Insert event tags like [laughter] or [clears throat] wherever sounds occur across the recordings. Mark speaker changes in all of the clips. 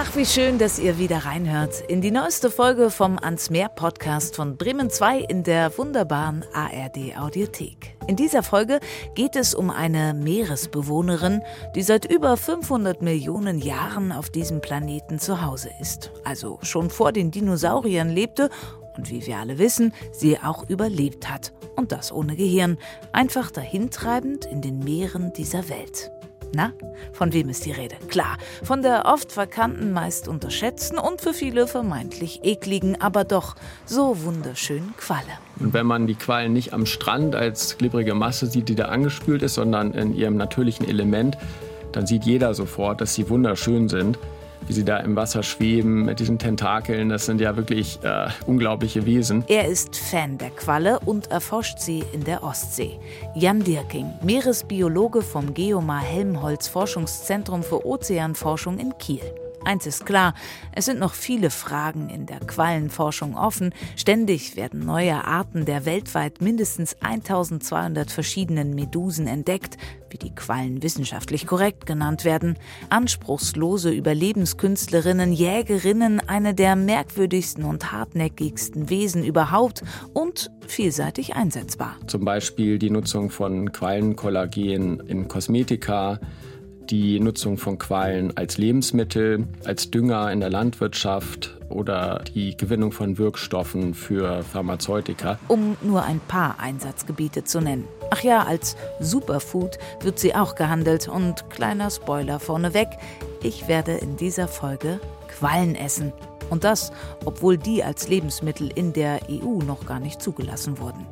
Speaker 1: Ach, wie schön, dass ihr wieder reinhört in die neueste Folge vom Ans Meer Podcast von Bremen 2 in der wunderbaren ARD Audiothek. In dieser Folge geht es um eine Meeresbewohnerin, die seit über 500 Millionen Jahren auf diesem Planeten zu Hause ist. Also schon vor den Dinosauriern lebte und wie wir alle wissen, sie auch überlebt hat. Und das ohne Gehirn, einfach dahintreibend in den Meeren dieser Welt. Na, von wem ist die Rede? Klar, von der oft verkannten, meist unterschätzten und für viele vermeintlich ekligen, aber doch so wunderschönen Qualle.
Speaker 2: Und wenn man die Quallen nicht am Strand als glibbrige Masse sieht, die da angespült ist, sondern in ihrem natürlichen Element, dann sieht jeder sofort, dass sie wunderschön sind wie sie da im Wasser schweben mit diesen Tentakeln. Das sind ja wirklich äh, unglaubliche Wesen.
Speaker 1: Er ist Fan der Qualle und erforscht sie in der Ostsee. Jan Dirking, Meeresbiologe vom Geomar Helmholtz Forschungszentrum für Ozeanforschung in Kiel. Eins ist klar, es sind noch viele Fragen in der Quallenforschung offen. Ständig werden neue Arten der weltweit mindestens 1200 verschiedenen Medusen entdeckt, wie die Quallen wissenschaftlich korrekt genannt werden. Anspruchslose Überlebenskünstlerinnen, Jägerinnen, eine der merkwürdigsten und hartnäckigsten Wesen überhaupt und vielseitig einsetzbar.
Speaker 2: Zum Beispiel die Nutzung von Quallenkollagen in Kosmetika, die Nutzung von Quallen als Lebensmittel, als Dünger in der Landwirtschaft oder die Gewinnung von Wirkstoffen für Pharmazeutika.
Speaker 1: Um nur ein paar Einsatzgebiete zu nennen. Ach ja, als Superfood wird sie auch gehandelt. Und kleiner Spoiler vorneweg, ich werde in dieser Folge Quallen essen. Und das, obwohl die als Lebensmittel in der EU noch gar nicht zugelassen wurden.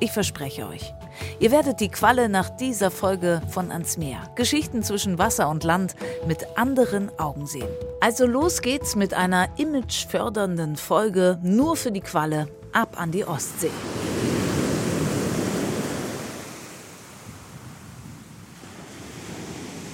Speaker 1: Ich verspreche euch, ihr werdet die Qualle nach dieser Folge von ans Meer, Geschichten zwischen Wasser und Land mit anderen Augen sehen. Also los geht's mit einer imagefördernden Folge nur für die Qualle ab an die Ostsee.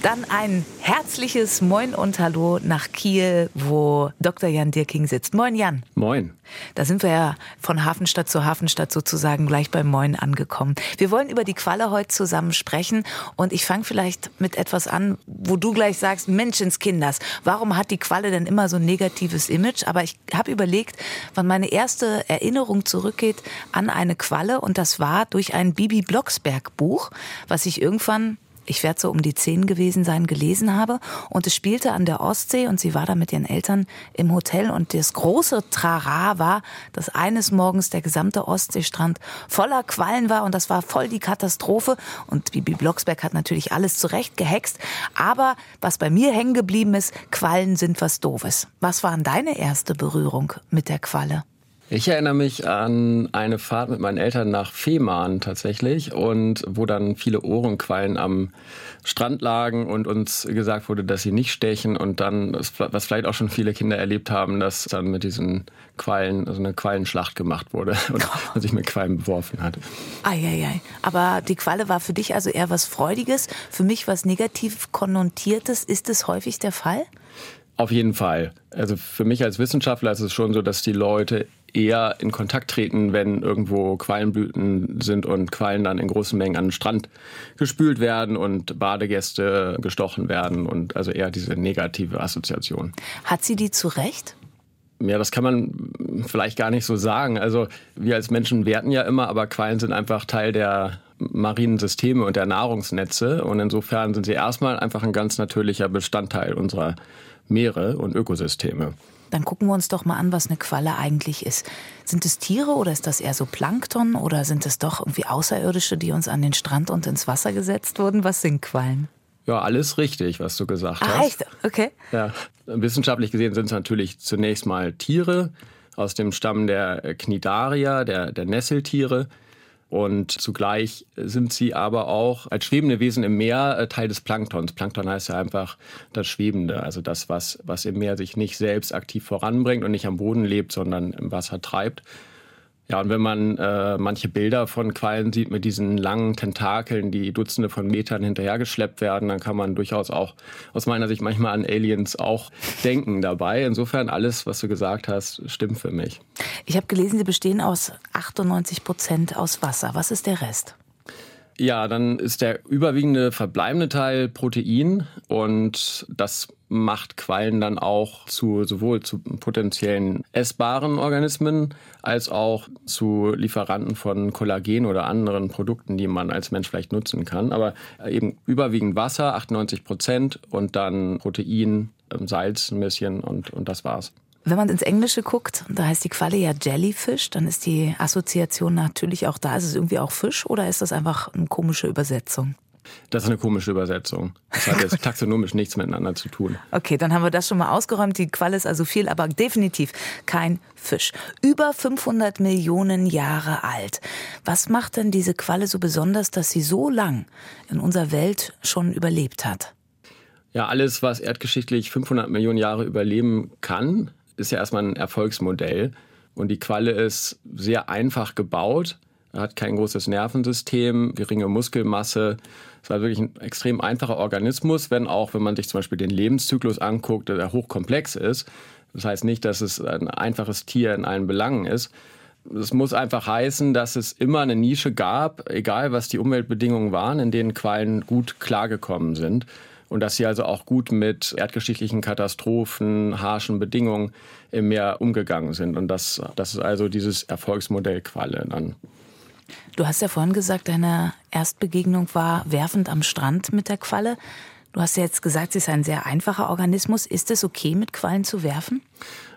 Speaker 1: Dann ein herzliches Moin und Hallo nach Kiel, wo Dr. Jan Dirking sitzt. Moin Jan.
Speaker 2: Moin.
Speaker 1: Da sind wir ja von Hafenstadt zu Hafenstadt sozusagen gleich beim Moin angekommen. Wir wollen über die Qualle heute zusammen sprechen und ich fange vielleicht mit etwas an, wo du gleich sagst, Menschenskinders, warum hat die Qualle denn immer so ein negatives Image? Aber ich habe überlegt, wann meine erste Erinnerung zurückgeht an eine Qualle und das war durch ein Bibi Blocksberg Buch, was ich irgendwann ich werde so um die zehn gewesen sein, gelesen habe. Und es spielte an der Ostsee und sie war da mit ihren Eltern im Hotel. Und das große Trara war, dass eines Morgens der gesamte Ostseestrand voller Quallen war. Und das war voll die Katastrophe. Und Bibi Blocksberg hat natürlich alles zurecht gehext. Aber was bei mir hängen geblieben ist, Quallen sind was Doofes. Was war deine erste Berührung mit der Qualle?
Speaker 2: Ich erinnere mich an eine Fahrt mit meinen Eltern nach Fehmarn tatsächlich und wo dann viele Ohrenquallen am Strand lagen und uns gesagt wurde, dass sie nicht stechen und dann, was vielleicht auch schon viele Kinder erlebt haben, dass dann mit diesen Quallen, also eine Quallenschlacht gemacht wurde [laughs] und man sich mit Quallen beworfen hat.
Speaker 1: Eieiei. Aber die Qualle war für dich also eher was Freudiges, für mich was negativ konnotiertes. Ist es häufig der Fall?
Speaker 2: Auf jeden Fall. Also für mich als Wissenschaftler ist es schon so, dass die Leute eher in Kontakt treten, wenn irgendwo Quallenblüten sind und Quallen dann in großen Mengen an den Strand gespült werden und Badegäste gestochen werden und also eher diese negative Assoziation.
Speaker 1: Hat sie die zu Recht?
Speaker 2: Ja, das kann man vielleicht gar nicht so sagen. Also wir als Menschen werten ja immer, aber Quallen sind einfach Teil der marinen Systeme und der Nahrungsnetze und insofern sind sie erstmal einfach ein ganz natürlicher Bestandteil unserer Meere und Ökosysteme.
Speaker 1: Dann gucken wir uns doch mal an, was eine Qualle eigentlich ist. Sind es Tiere oder ist das eher so Plankton oder sind es doch irgendwie Außerirdische, die uns an den Strand und ins Wasser gesetzt wurden? Was sind Quallen?
Speaker 2: Ja, alles richtig, was du gesagt
Speaker 1: ah,
Speaker 2: hast.
Speaker 1: Echt? Okay.
Speaker 2: Ja, wissenschaftlich gesehen sind es natürlich zunächst mal Tiere aus dem Stamm der Cnidaria, der, der Nesseltiere. Und zugleich sind sie aber auch als schwebende Wesen im Meer äh, Teil des Planktons. Plankton heißt ja einfach das Schwebende, also das, was, was im Meer sich nicht selbst aktiv voranbringt und nicht am Boden lebt, sondern im Wasser treibt. Ja, und wenn man äh, manche Bilder von Quallen sieht mit diesen langen Tentakeln, die Dutzende von Metern hinterhergeschleppt werden, dann kann man durchaus auch aus meiner Sicht manchmal an Aliens auch denken dabei. Insofern alles, was du gesagt hast, stimmt für mich.
Speaker 1: Ich habe gelesen, sie bestehen aus 98 Prozent aus Wasser. Was ist der Rest?
Speaker 2: Ja, dann ist der überwiegende verbleibende Teil Protein und das macht Quallen dann auch zu sowohl zu potenziellen essbaren Organismen als auch zu Lieferanten von Kollagen oder anderen Produkten, die man als Mensch vielleicht nutzen kann. Aber eben überwiegend Wasser, 98 Prozent und dann Protein, ähm, Salz ein bisschen und, und das war's.
Speaker 1: Wenn man ins Englische guckt, da heißt die Qualle ja Jellyfish, dann ist die Assoziation natürlich auch da. Ist es irgendwie auch Fisch oder ist das einfach eine komische Übersetzung?
Speaker 2: Das ist eine komische Übersetzung. Das hat jetzt [laughs] taxonomisch nichts miteinander zu tun.
Speaker 1: Okay, dann haben wir das schon mal ausgeräumt. Die Qualle ist also viel, aber definitiv kein Fisch. Über 500 Millionen Jahre alt. Was macht denn diese Qualle so besonders, dass sie so lang in unserer Welt schon überlebt hat?
Speaker 2: Ja, alles, was erdgeschichtlich 500 Millionen Jahre überleben kann, ist ja erstmal ein Erfolgsmodell. Und die Qualle ist sehr einfach gebaut, hat kein großes Nervensystem, geringe Muskelmasse. Es war wirklich ein extrem einfacher Organismus, wenn auch, wenn man sich zum Beispiel den Lebenszyklus anguckt, der hochkomplex ist. Das heißt nicht, dass es ein einfaches Tier in allen Belangen ist. Es muss einfach heißen, dass es immer eine Nische gab, egal was die Umweltbedingungen waren, in denen Quallen gut klargekommen sind und dass sie also auch gut mit erdgeschichtlichen Katastrophen, harschen Bedingungen im Meer umgegangen sind. Und das, das ist also dieses Erfolgsmodell Qualle dann.
Speaker 1: Du hast ja vorhin gesagt, deine Erstbegegnung war werfend am Strand mit der Qualle. Du hast ja jetzt gesagt, sie ist ein sehr einfacher Organismus. Ist es okay, mit Quallen zu werfen?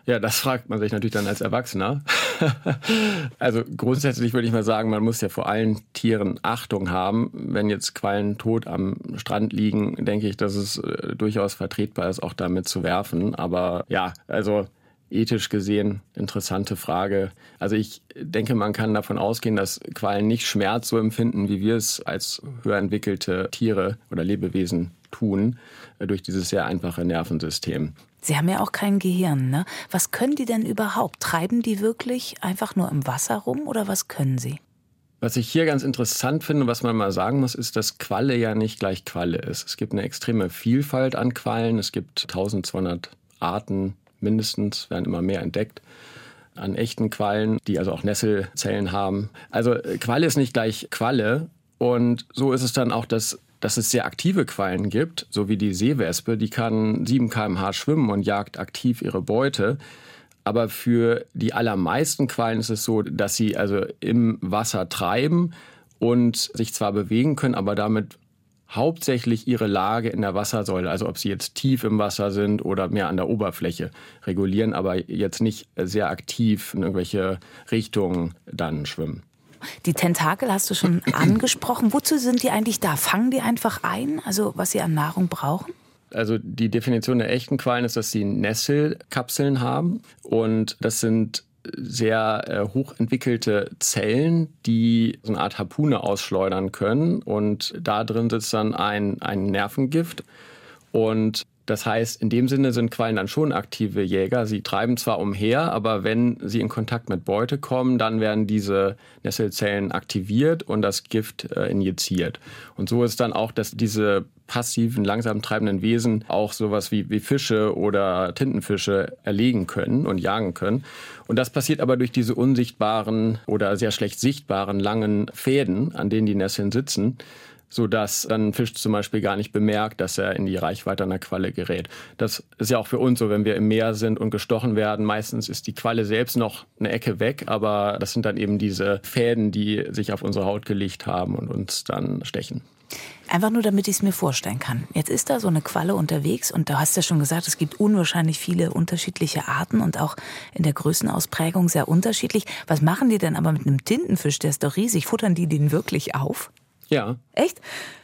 Speaker 2: Ja, das fragt man sich natürlich dann als Erwachsener. [laughs] also grundsätzlich würde ich mal sagen, man muss ja vor allen Tieren Achtung haben. Wenn jetzt Quallen tot am Strand liegen, denke ich, dass es äh, durchaus vertretbar ist, auch damit zu werfen. Aber ja, also ethisch gesehen interessante Frage. Also ich denke, man kann davon ausgehen, dass Quallen nicht Schmerz so empfinden, wie wir es als höher entwickelte Tiere oder Lebewesen tun, äh, durch dieses sehr einfache Nervensystem.
Speaker 1: Sie haben ja auch kein Gehirn, ne? Was können die denn überhaupt? Treiben die wirklich einfach nur im Wasser rum oder was können sie?
Speaker 2: Was ich hier ganz interessant finde, was man mal sagen muss, ist, dass Qualle ja nicht gleich Qualle ist. Es gibt eine extreme Vielfalt an Quallen. Es gibt 1200 Arten mindestens, werden immer mehr entdeckt an echten Quallen, die also auch Nesselzellen haben. Also Qualle ist nicht gleich Qualle. Und so ist es dann auch, dass dass es sehr aktive Quallen gibt, so wie die Seewespe, die kann 7 km/h schwimmen und jagt aktiv ihre Beute. Aber für die allermeisten Quallen ist es so, dass sie also im Wasser treiben und sich zwar bewegen können, aber damit hauptsächlich ihre Lage in der Wassersäule, also ob sie jetzt tief im Wasser sind oder mehr an der Oberfläche regulieren, aber jetzt nicht sehr aktiv in irgendwelche Richtungen dann schwimmen.
Speaker 1: Die Tentakel hast du schon [clears throat] angesprochen. Wozu sind die eigentlich da? Fangen die einfach ein, also was sie an Nahrung brauchen?
Speaker 2: Also die Definition der echten Quallen ist, dass sie Nesselkapseln haben und das sind sehr äh, hochentwickelte Zellen, die so eine Art Harpune ausschleudern können und da drin sitzt dann ein, ein Nervengift und das heißt, in dem Sinne sind Quallen dann schon aktive Jäger. Sie treiben zwar umher, aber wenn sie in Kontakt mit Beute kommen, dann werden diese Nesselzellen aktiviert und das Gift äh, injiziert. Und so ist dann auch, dass diese passiven, langsam treibenden Wesen auch sowas wie, wie Fische oder Tintenfische erlegen können und jagen können. Und das passiert aber durch diese unsichtbaren oder sehr schlecht sichtbaren langen Fäden, an denen die Nesseln sitzen so dass ein Fisch zum Beispiel gar nicht bemerkt, dass er in die Reichweite einer Qualle gerät. Das ist ja auch für uns so, wenn wir im Meer sind und gestochen werden. Meistens ist die Qualle selbst noch eine Ecke weg, aber das sind dann eben diese Fäden, die sich auf unsere Haut gelegt haben und uns dann stechen.
Speaker 1: Einfach nur, damit ich es mir vorstellen kann. Jetzt ist da so eine Qualle unterwegs und du hast ja schon gesagt, es gibt unwahrscheinlich viele unterschiedliche Arten und auch in der Größenausprägung sehr unterschiedlich. Was machen die denn aber mit einem Tintenfisch? Der ist doch riesig. Futtern die den wirklich auf?
Speaker 2: Ja.
Speaker 1: Echt?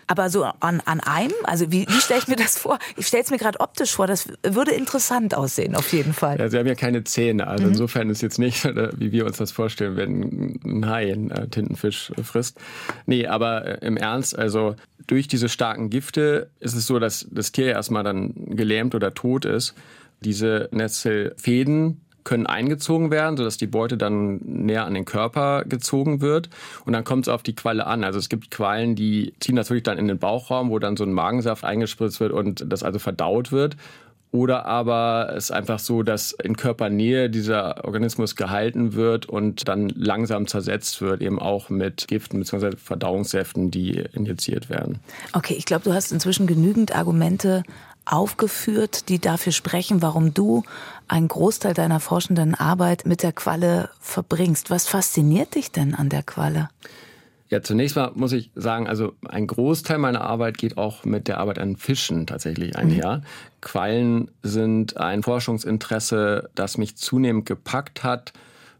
Speaker 1: Aber so an, an einem? Also wie, wie stelle ich mir das vor? Ich stelle es mir gerade optisch vor. Das würde interessant aussehen, auf jeden Fall.
Speaker 2: Ja, sie haben ja keine Zähne. Also mhm. insofern ist jetzt nicht, [laughs] wie wir uns das vorstellen, wenn ein Hai einen äh, Tintenfisch frisst. Nee, aber äh, im Ernst, also durch diese starken Gifte ist es so, dass das Tier erstmal dann gelähmt oder tot ist. Diese Nesselfäden können eingezogen werden, sodass die Beute dann näher an den Körper gezogen wird. Und dann kommt es auf die Qualle an. Also es gibt Quallen, die ziehen natürlich dann in den Bauchraum, wo dann so ein Magensaft eingespritzt wird und das also verdaut wird. Oder aber es ist einfach so, dass in Körpernähe dieser Organismus gehalten wird und dann langsam zersetzt wird, eben auch mit Giften bzw. Verdauungssäften, die injiziert werden.
Speaker 1: Okay, ich glaube, du hast inzwischen genügend Argumente aufgeführt, die dafür sprechen, warum du einen Großteil deiner forschenden Arbeit mit der Qualle verbringst. Was fasziniert dich denn an der Qualle?
Speaker 2: Ja, zunächst mal muss ich sagen, also ein Großteil meiner Arbeit geht auch mit der Arbeit an Fischen tatsächlich einher. Mhm. Quallen sind ein Forschungsinteresse, das mich zunehmend gepackt hat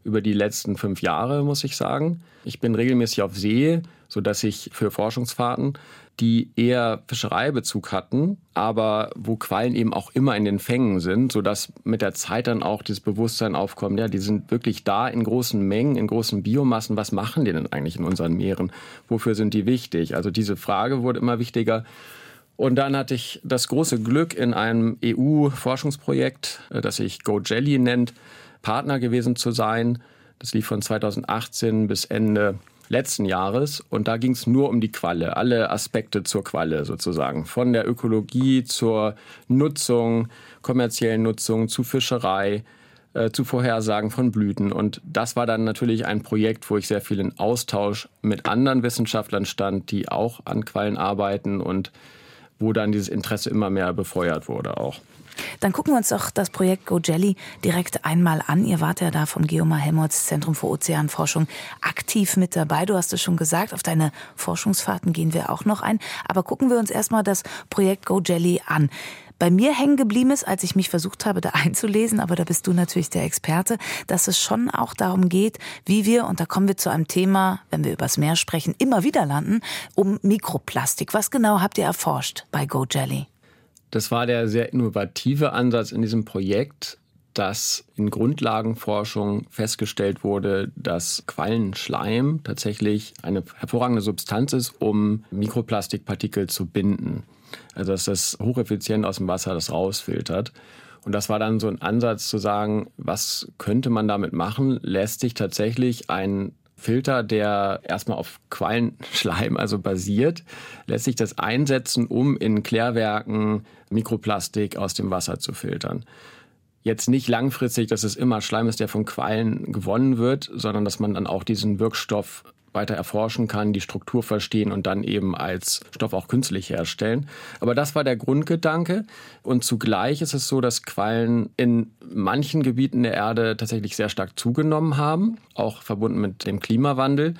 Speaker 2: über die letzten fünf Jahre, muss ich sagen. Ich bin regelmäßig auf See, sodass ich für Forschungsfahrten die eher Fischereibezug hatten, aber wo Quallen eben auch immer in den Fängen sind, sodass mit der Zeit dann auch dieses Bewusstsein aufkommt, ja, die sind wirklich da in großen Mengen, in großen Biomassen. Was machen die denn eigentlich in unseren Meeren? Wofür sind die wichtig? Also diese Frage wurde immer wichtiger. Und dann hatte ich das große Glück, in einem EU-Forschungsprojekt, äh, das sich Go Jelly nennt, Partner gewesen zu sein. Das lief von 2018 bis Ende letzten Jahres und da ging es nur um die Qualle, alle Aspekte zur Qualle sozusagen, von der Ökologie zur Nutzung, kommerziellen Nutzung, zu Fischerei, äh, zu Vorhersagen von Blüten und das war dann natürlich ein Projekt, wo ich sehr viel in Austausch mit anderen Wissenschaftlern stand, die auch an Quallen arbeiten und wo dann dieses Interesse immer mehr befeuert wurde auch.
Speaker 1: Dann gucken wir uns doch das Projekt Go Jelly direkt einmal an. Ihr wart ja da vom Geomar Helmholtz Zentrum für Ozeanforschung aktiv mit dabei. Du hast es schon gesagt, auf deine Forschungsfahrten gehen wir auch noch ein. Aber gucken wir uns erstmal das Projekt Go Jelly an. Bei mir hängen geblieben ist, als ich mich versucht habe, da [laughs] einzulesen, aber da bist du natürlich der Experte, dass es schon auch darum geht, wie wir, und da kommen wir zu einem Thema, wenn wir übers Meer sprechen, immer wieder landen, um Mikroplastik. Was genau habt ihr erforscht bei Go Jelly?
Speaker 2: Das war der sehr innovative Ansatz in diesem Projekt, dass in Grundlagenforschung festgestellt wurde, dass Quallenschleim tatsächlich eine hervorragende Substanz ist, um Mikroplastikpartikel zu binden. Also dass das hocheffizient aus dem Wasser das rausfiltert. Und das war dann so ein Ansatz zu sagen, was könnte man damit machen? Lässt sich tatsächlich ein Filter, der erstmal auf Quallenschleim [laughs] also basiert, lässt sich das einsetzen, um in Klärwerken Mikroplastik aus dem Wasser zu filtern. Jetzt nicht langfristig, dass es immer Schleim ist, der von Quallen gewonnen wird, sondern dass man dann auch diesen Wirkstoff weiter erforschen kann, die Struktur verstehen und dann eben als Stoff auch künstlich herstellen. Aber das war der Grundgedanke. Und zugleich ist es so, dass Quallen in manchen Gebieten der Erde tatsächlich sehr stark zugenommen haben, auch verbunden mit dem Klimawandel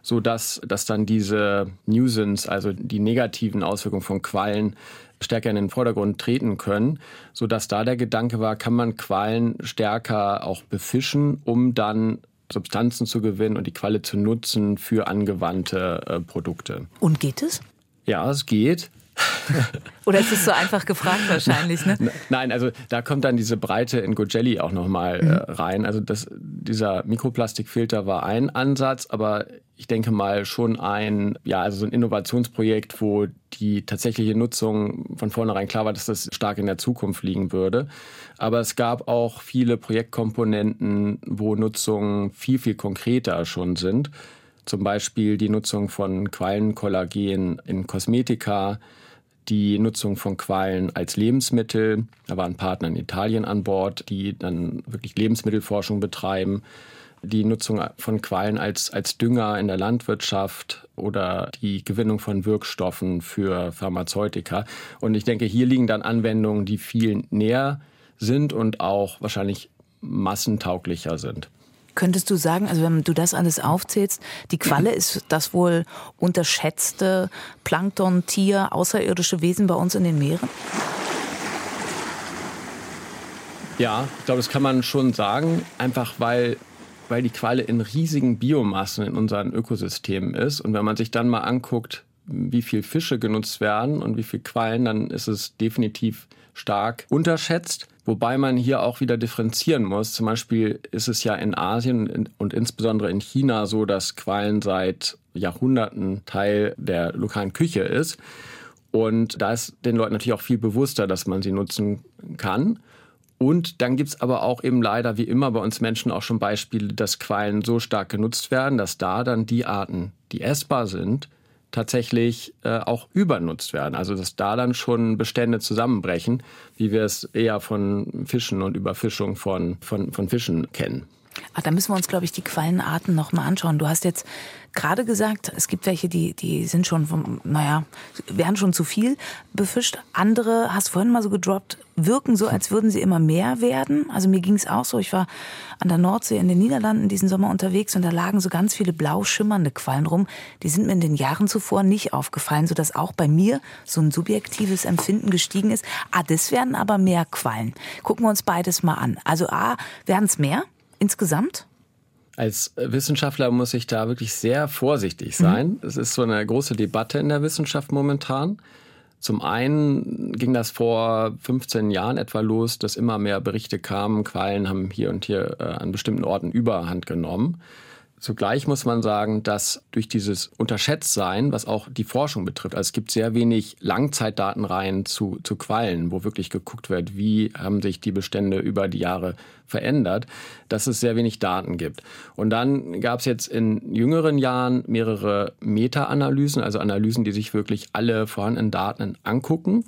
Speaker 2: so dass, dann diese Nuisance, also die negativen Auswirkungen von Quallen, stärker in den Vordergrund treten können, so dass da der Gedanke war, kann man Quallen stärker auch befischen, um dann Substanzen zu gewinnen und die Qualle zu nutzen für angewandte äh, Produkte.
Speaker 1: Und geht es?
Speaker 2: Ja, es geht. [laughs]
Speaker 1: Oder ist es so einfach gefragt wahrscheinlich? Ne?
Speaker 2: Nein, also da kommt dann diese Breite in Gojelli auch nochmal mhm. äh, rein. Also das, dieser Mikroplastikfilter war ein Ansatz, aber ich denke mal schon ein, ja, also so ein Innovationsprojekt, wo die tatsächliche Nutzung von vornherein klar war, dass das stark in der Zukunft liegen würde. Aber es gab auch viele Projektkomponenten, wo Nutzungen viel, viel konkreter schon sind. Zum Beispiel die Nutzung von Quallenkollagen in Kosmetika, die Nutzung von Quallen als Lebensmittel. Da waren Partner in Italien an Bord, die dann wirklich Lebensmittelforschung betreiben. Die Nutzung von Quallen als, als Dünger in der Landwirtschaft oder die Gewinnung von Wirkstoffen für Pharmazeutika. Und ich denke, hier liegen dann Anwendungen, die viel näher sind und auch wahrscheinlich massentauglicher sind.
Speaker 1: Könntest du sagen, also wenn du das alles aufzählst, die Qualle ist das wohl unterschätzte Plankton-Tier, außerirdische Wesen bei uns in den Meeren?
Speaker 2: Ja, ich glaube, das kann man schon sagen, einfach weil, weil die Qualle in riesigen Biomassen in unseren Ökosystemen ist. Und wenn man sich dann mal anguckt, wie viel Fische genutzt werden und wie viel Quallen, dann ist es definitiv stark unterschätzt. Wobei man hier auch wieder differenzieren muss. Zum Beispiel ist es ja in Asien und insbesondere in China so, dass Quallen seit Jahrhunderten Teil der lokalen Küche ist. Und da ist den Leuten natürlich auch viel bewusster, dass man sie nutzen kann. Und dann gibt es aber auch eben leider wie immer bei uns Menschen auch schon Beispiele, dass Quallen so stark genutzt werden, dass da dann die Arten, die essbar sind, tatsächlich äh, auch übernutzt werden. Also dass da dann schon Bestände zusammenbrechen, wie wir es eher von Fischen und Überfischung von, von, von Fischen kennen.
Speaker 1: Ach, da müssen wir uns, glaube ich, die Quallenarten noch mal anschauen. Du hast jetzt gerade gesagt, es gibt welche, die, die sind schon, vom, naja, werden schon zu viel befischt. Andere, hast vorhin mal so gedroppt, wirken so, als würden sie immer mehr werden. Also mir ging es auch so. Ich war an der Nordsee in den Niederlanden diesen Sommer unterwegs und da lagen so ganz viele blau schimmernde Quallen rum. Die sind mir in den Jahren zuvor nicht aufgefallen, sodass auch bei mir so ein subjektives Empfinden gestiegen ist. Ah, das werden aber mehr Quallen. Gucken wir uns beides mal an. Also A, werden es mehr? Insgesamt?
Speaker 2: Als Wissenschaftler muss ich da wirklich sehr vorsichtig sein. Mhm. Es ist so eine große Debatte in der Wissenschaft momentan. Zum einen ging das vor 15 Jahren etwa los, dass immer mehr Berichte kamen, Quallen haben hier und hier äh, an bestimmten Orten Überhand genommen. Zugleich muss man sagen, dass durch dieses Unterschätztsein, was auch die Forschung betrifft, also es gibt sehr wenig Langzeitdatenreihen zu, zu Quallen, wo wirklich geguckt wird, wie haben sich die Bestände über die Jahre verändert, dass es sehr wenig Daten gibt. Und dann gab es jetzt in jüngeren Jahren mehrere Meta-Analysen, also Analysen, die sich wirklich alle vorhandenen Daten angucken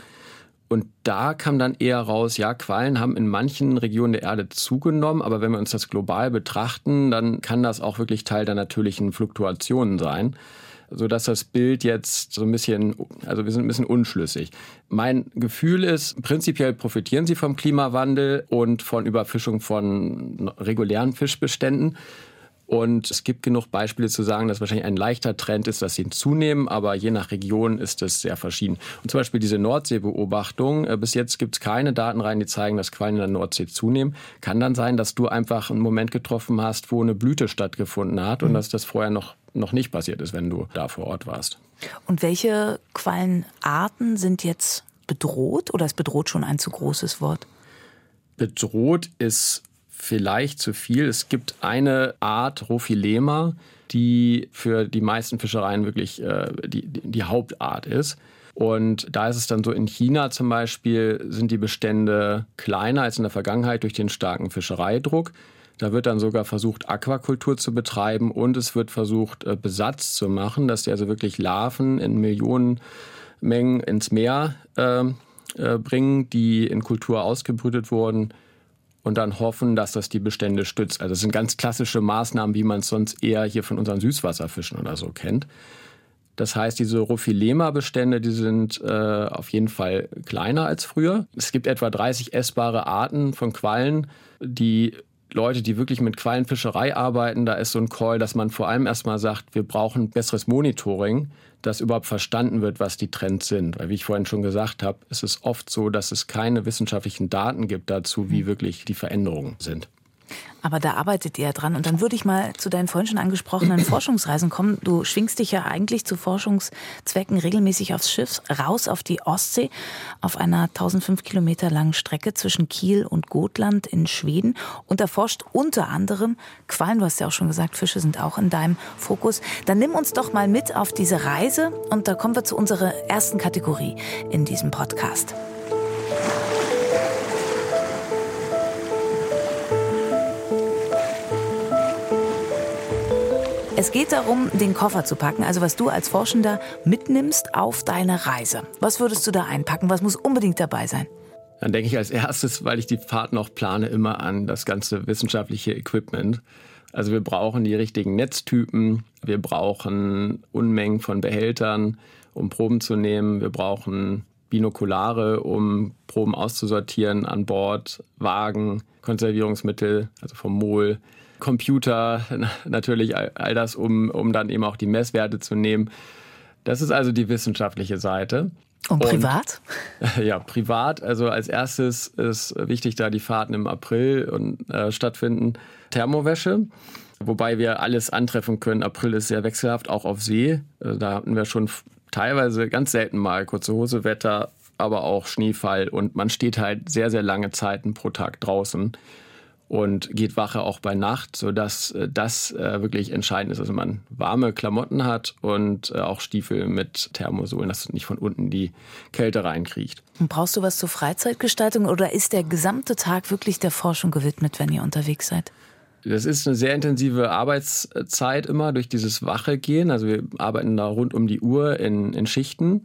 Speaker 2: und da kam dann eher raus, ja, Quallen haben in manchen Regionen der Erde zugenommen, aber wenn wir uns das global betrachten, dann kann das auch wirklich Teil der natürlichen Fluktuationen sein so dass das Bild jetzt so ein bisschen, also wir sind ein bisschen unschlüssig. Mein Gefühl ist, prinzipiell profitieren sie vom Klimawandel und von Überfischung von regulären Fischbeständen. Und es gibt genug Beispiele zu sagen, dass wahrscheinlich ein leichter Trend ist, dass sie zunehmen, aber je nach Region ist es sehr verschieden. Und zum Beispiel diese Nordseebeobachtung, äh, bis jetzt gibt es keine Datenreihen, die zeigen, dass Quallen in der Nordsee zunehmen. Kann dann sein, dass du einfach einen Moment getroffen hast, wo eine Blüte stattgefunden hat und mhm. dass das vorher noch, noch nicht passiert ist, wenn du da vor Ort warst.
Speaker 1: Und welche Quallenarten sind jetzt bedroht oder ist bedroht schon ein zu großes Wort?
Speaker 2: Bedroht ist vielleicht zu viel. Es gibt eine Art Rophilema, die für die meisten Fischereien wirklich äh, die, die Hauptart ist. Und da ist es dann so, in China zum Beispiel sind die Bestände kleiner als in der Vergangenheit durch den starken Fischereidruck. Da wird dann sogar versucht, Aquakultur zu betreiben und es wird versucht, äh, Besatz zu machen, dass die also wirklich Larven in Millionenmengen ins Meer äh, äh, bringen, die in Kultur ausgebrütet wurden und dann hoffen, dass das die Bestände stützt. Also das sind ganz klassische Maßnahmen, wie man es sonst eher hier von unseren Süßwasserfischen oder so kennt. Das heißt, diese Rophilema-Bestände, die sind äh, auf jeden Fall kleiner als früher. Es gibt etwa 30 essbare Arten von Quallen, die Leute, die wirklich mit Quallenfischerei arbeiten, da ist so ein Call, dass man vor allem erstmal sagt, wir brauchen besseres Monitoring, dass überhaupt verstanden wird, was die Trends sind. Weil, wie ich vorhin schon gesagt habe, ist es oft so, dass es keine wissenschaftlichen Daten gibt dazu, wie hm. wirklich die Veränderungen sind.
Speaker 1: Aber da arbeitet ihr ja dran. Und dann würde ich mal zu deinen vorhin schon angesprochenen [clears throat] Forschungsreisen kommen. Du schwingst dich ja eigentlich zu Forschungszwecken regelmäßig aufs Schiff, raus auf die Ostsee, auf einer 1005 Kilometer langen Strecke zwischen Kiel und Gotland in Schweden und erforscht unter anderem Quallen. Du hast ja auch schon gesagt, Fische sind auch in deinem Fokus. Dann nimm uns doch mal mit auf diese Reise und da kommen wir zu unserer ersten Kategorie in diesem Podcast. Es geht darum, den Koffer zu packen, also was du als Forschender mitnimmst auf deine Reise. Was würdest du da einpacken? Was muss unbedingt dabei sein?
Speaker 2: Dann denke ich als erstes, weil ich die Fahrt noch plane, immer an das ganze wissenschaftliche Equipment. Also wir brauchen die richtigen Netztypen, wir brauchen Unmengen von Behältern, um Proben zu nehmen, wir brauchen Binokulare, um Proben auszusortieren an Bord, Wagen, Konservierungsmittel, also vom Mol, Computer, natürlich all das, um, um dann eben auch die Messwerte zu nehmen. Das ist also die wissenschaftliche Seite.
Speaker 1: Und privat?
Speaker 2: Und, [laughs] ja, privat. Also als erstes ist wichtig, da die Fahrten im April und, äh, stattfinden. Thermowäsche, wobei wir alles antreffen können. April ist sehr wechselhaft, auch auf See. Also da hatten wir schon teilweise ganz selten mal kurze Hosewetter, aber auch Schneefall und man steht halt sehr, sehr lange Zeiten pro Tag draußen und geht Wache auch bei Nacht, sodass äh, das äh, wirklich entscheidend ist, dass man warme Klamotten hat und äh, auch Stiefel mit Thermosolen, dass nicht von unten die Kälte reinkriecht.
Speaker 1: Und brauchst du was zur Freizeitgestaltung oder ist der gesamte Tag wirklich der Forschung gewidmet, wenn ihr unterwegs seid?
Speaker 2: Das ist eine sehr intensive Arbeitszeit immer durch dieses Wache gehen. Also wir arbeiten da rund um die Uhr in, in Schichten,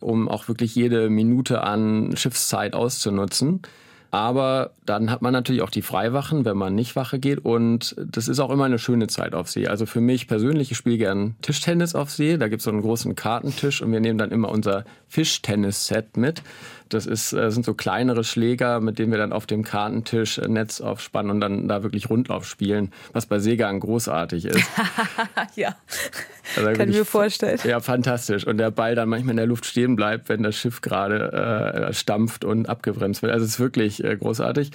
Speaker 2: um auch wirklich jede Minute an Schiffszeit auszunutzen. Aber dann hat man natürlich auch die Freiwachen, wenn man nicht Wache geht. Und das ist auch immer eine schöne Zeit auf See. Also für mich persönlich, ich spiele gern Tischtennis auf See. Da gibt es so einen großen Kartentisch und wir nehmen dann immer unser Fischtennis-Set mit. Das ist, äh, sind so kleinere Schläger, mit denen wir dann auf dem Kartentisch Netz aufspannen und dann da wirklich Rundlauf spielen, was bei Seegang großartig ist. [laughs]
Speaker 1: ja, also kann ich mir vorstellen.
Speaker 2: Ja, fantastisch. Und der Ball dann manchmal in der Luft stehen bleibt, wenn das Schiff gerade äh, stampft und abgebremst wird. Also es ist wirklich äh, großartig.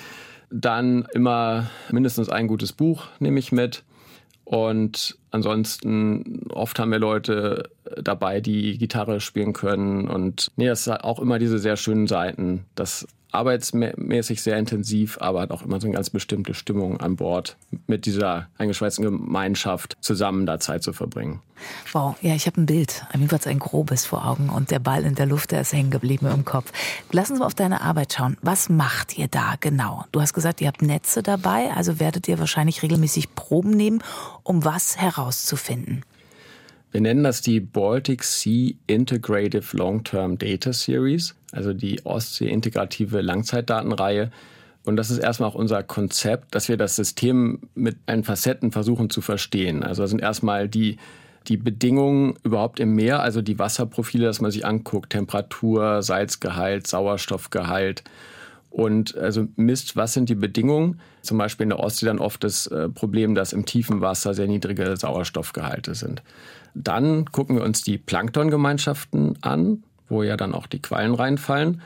Speaker 2: Dann immer mindestens ein gutes Buch nehme ich mit. Und ansonsten oft haben wir Leute dabei, die Gitarre spielen können. Und nee, das hat auch immer diese sehr schönen Seiten. Das arbeitsmäßig sehr intensiv, aber hat auch immer so eine ganz bestimmte Stimmung an Bord, mit dieser eingeschweißten Gemeinschaft zusammen da Zeit zu verbringen.
Speaker 1: Wow, ja, ich habe ein Bild, jedenfalls ein grobes vor Augen und der Ball in der Luft, der ist hängen geblieben im Kopf. Lass uns mal auf deine Arbeit schauen. Was macht ihr da genau? Du hast gesagt, ihr habt Netze dabei, also werdet ihr wahrscheinlich regelmäßig Proben nehmen, um was herauszufinden.
Speaker 2: Wir nennen das die Baltic Sea Integrative Long-Term Data Series, also die Ostsee-integrative Langzeitdatenreihe. Und das ist erstmal auch unser Konzept, dass wir das System mit allen Facetten versuchen zu verstehen. Also das sind erstmal die, die Bedingungen überhaupt im Meer, also die Wasserprofile, dass man sich anguckt, Temperatur, Salzgehalt, Sauerstoffgehalt und also misst, was sind die Bedingungen. Zum Beispiel in der Ostsee dann oft das äh, Problem, dass im tiefen Wasser sehr niedrige Sauerstoffgehalte sind. Dann gucken wir uns die Planktongemeinschaften an, wo ja dann auch die Quallen reinfallen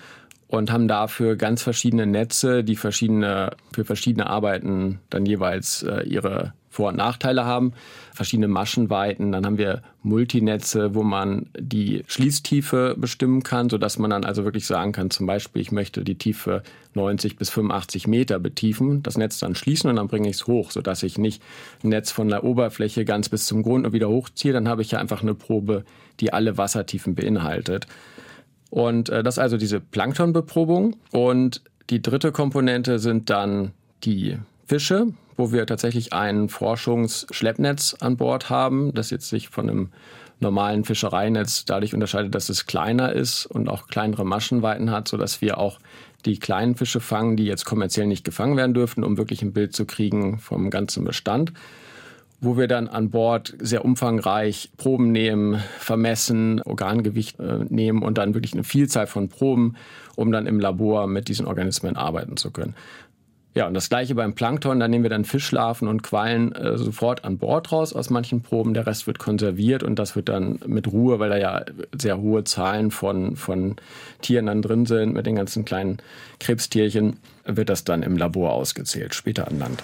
Speaker 2: und haben dafür ganz verschiedene Netze, die verschiedene, für verschiedene Arbeiten dann jeweils äh, ihre vor- und Nachteile haben, verschiedene Maschenweiten. Dann haben wir Multinetze, wo man die Schließtiefe bestimmen kann, sodass man dann also wirklich sagen kann, zum Beispiel, ich möchte die Tiefe 90 bis 85 Meter betiefen, das Netz dann schließen und dann bringe ich es hoch, sodass ich nicht ein Netz von der Oberfläche ganz bis zum Grund und wieder hochziehe. Dann habe ich ja einfach eine Probe, die alle Wassertiefen beinhaltet. Und äh, das ist also diese Planktonbeprobung. Und die dritte Komponente sind dann die Fische, wo wir tatsächlich ein Forschungsschleppnetz an Bord haben, das jetzt sich von einem normalen Fischereinetz dadurch unterscheidet, dass es kleiner ist und auch kleinere Maschenweiten hat, sodass wir auch die kleinen Fische fangen, die jetzt kommerziell nicht gefangen werden dürften, um wirklich ein Bild zu kriegen vom ganzen Bestand wo wir dann an Bord sehr umfangreich Proben nehmen, vermessen, Organgewicht äh, nehmen und dann wirklich eine Vielzahl von Proben, um dann im Labor mit diesen Organismen arbeiten zu können. Ja, und das gleiche beim Plankton, da nehmen wir dann Fischlarven und Quallen äh, sofort an Bord raus aus manchen Proben. Der Rest wird konserviert und das wird dann mit Ruhe, weil da ja sehr hohe Zahlen von, von Tieren dann drin sind, mit den ganzen kleinen Krebstierchen, wird das dann im Labor ausgezählt, später an Land.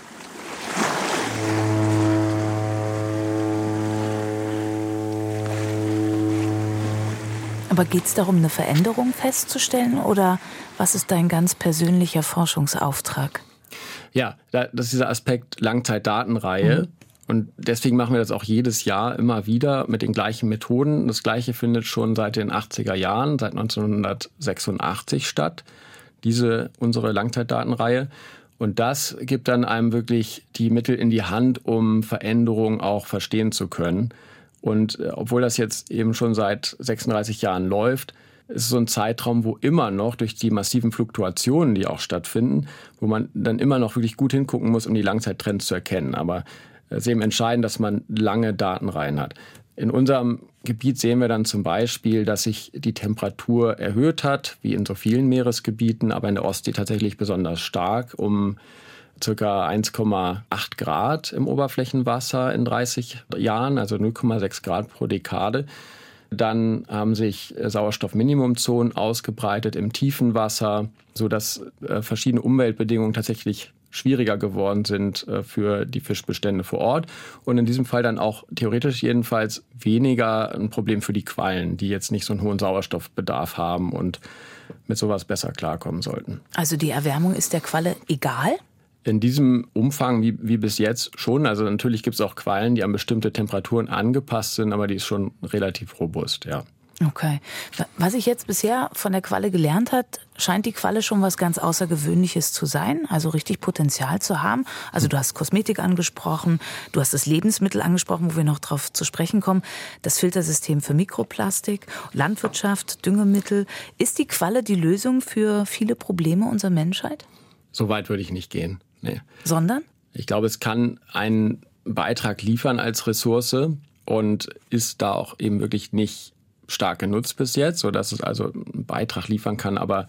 Speaker 1: Aber geht es darum, eine Veränderung festzustellen oder was ist dein ganz persönlicher Forschungsauftrag?
Speaker 2: Ja, das ist dieser Aspekt Langzeitdatenreihe. Mhm. Und deswegen machen wir das auch jedes Jahr immer wieder mit den gleichen Methoden. Das gleiche findet schon seit den 80er Jahren, seit 1986 statt. Diese, unsere Langzeitdatenreihe. Und das gibt dann einem wirklich die Mittel in die Hand, um Veränderungen auch verstehen zu können. Und äh, obwohl das jetzt eben schon seit 36 Jahren läuft, ist so ein Zeitraum, wo immer noch durch die massiven Fluktuationen, die auch stattfinden, wo man dann immer noch wirklich gut hingucken muss, um die Langzeittrends zu erkennen. Aber es ist eben entscheidend, dass man lange Datenreihen hat. In unserem Gebiet sehen wir dann zum Beispiel, dass sich die Temperatur erhöht hat, wie in so vielen Meeresgebieten, aber in der Ostsee tatsächlich besonders stark, um circa 1,8 Grad im Oberflächenwasser in 30 Jahren, also 0,6 Grad pro Dekade. Dann haben sich äh, Sauerstoffminimumzonen ausgebreitet im tiefen Wasser, sodass äh, verschiedene Umweltbedingungen tatsächlich schwieriger geworden sind äh, für die Fischbestände vor Ort. Und in diesem Fall dann auch theoretisch jedenfalls weniger ein Problem für die Quallen, die jetzt nicht so einen hohen Sauerstoffbedarf haben und mit sowas besser klarkommen sollten.
Speaker 1: Also die Erwärmung ist der Qualle egal?
Speaker 2: In diesem Umfang wie, wie bis jetzt schon. Also natürlich gibt es auch Quallen, die an bestimmte Temperaturen angepasst sind, aber die ist schon relativ robust, ja.
Speaker 1: Okay. Was ich jetzt bisher von der Qualle gelernt hat, scheint die Qualle schon was ganz Außergewöhnliches zu sein, also richtig Potenzial zu haben. Also du hast Kosmetik angesprochen, du hast das Lebensmittel angesprochen, wo wir noch drauf zu sprechen kommen, das Filtersystem für Mikroplastik, Landwirtschaft, Düngemittel. Ist die Qualle die Lösung für viele Probleme unserer Menschheit?
Speaker 2: So weit würde ich nicht gehen. Nee.
Speaker 1: Sondern?
Speaker 2: Ich glaube, es kann einen Beitrag liefern als Ressource und ist da auch eben wirklich nicht stark genutzt bis jetzt, sodass es also einen Beitrag liefern kann. Aber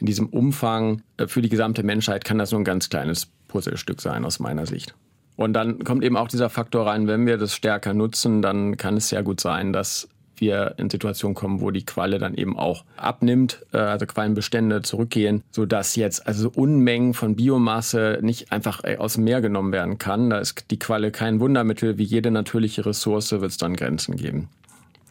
Speaker 2: in diesem Umfang äh, für die gesamte Menschheit kann das nur ein ganz kleines Puzzlestück sein aus meiner Sicht. Und dann kommt eben auch dieser Faktor rein, wenn wir das stärker nutzen, dann kann es sehr gut sein, dass wir in Situationen kommen, wo die Qualle dann eben auch abnimmt, äh, also Quallenbestände zurückgehen, sodass jetzt also Unmengen von Biomasse nicht einfach äh, aus dem Meer genommen werden kann. Da ist die Qualle kein Wundermittel. Wie jede natürliche Ressource wird es dann Grenzen geben.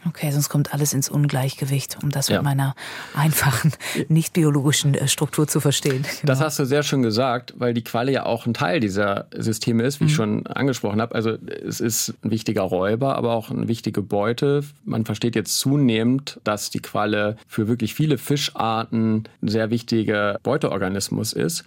Speaker 1: Okay, sonst kommt alles ins Ungleichgewicht, um das ja. mit meiner einfachen, [laughs] nicht biologischen äh, Struktur zu verstehen.
Speaker 2: Genau. Das hast du sehr schön gesagt, weil die Qualle ja auch ein Teil dieser Systeme ist, wie mhm. ich schon angesprochen habe. Also es ist ein wichtiger Räuber, aber auch eine wichtige Beute. Man versteht jetzt zunehmend, dass die Qualle für wirklich viele Fischarten ein sehr wichtiger Beuteorganismus ist.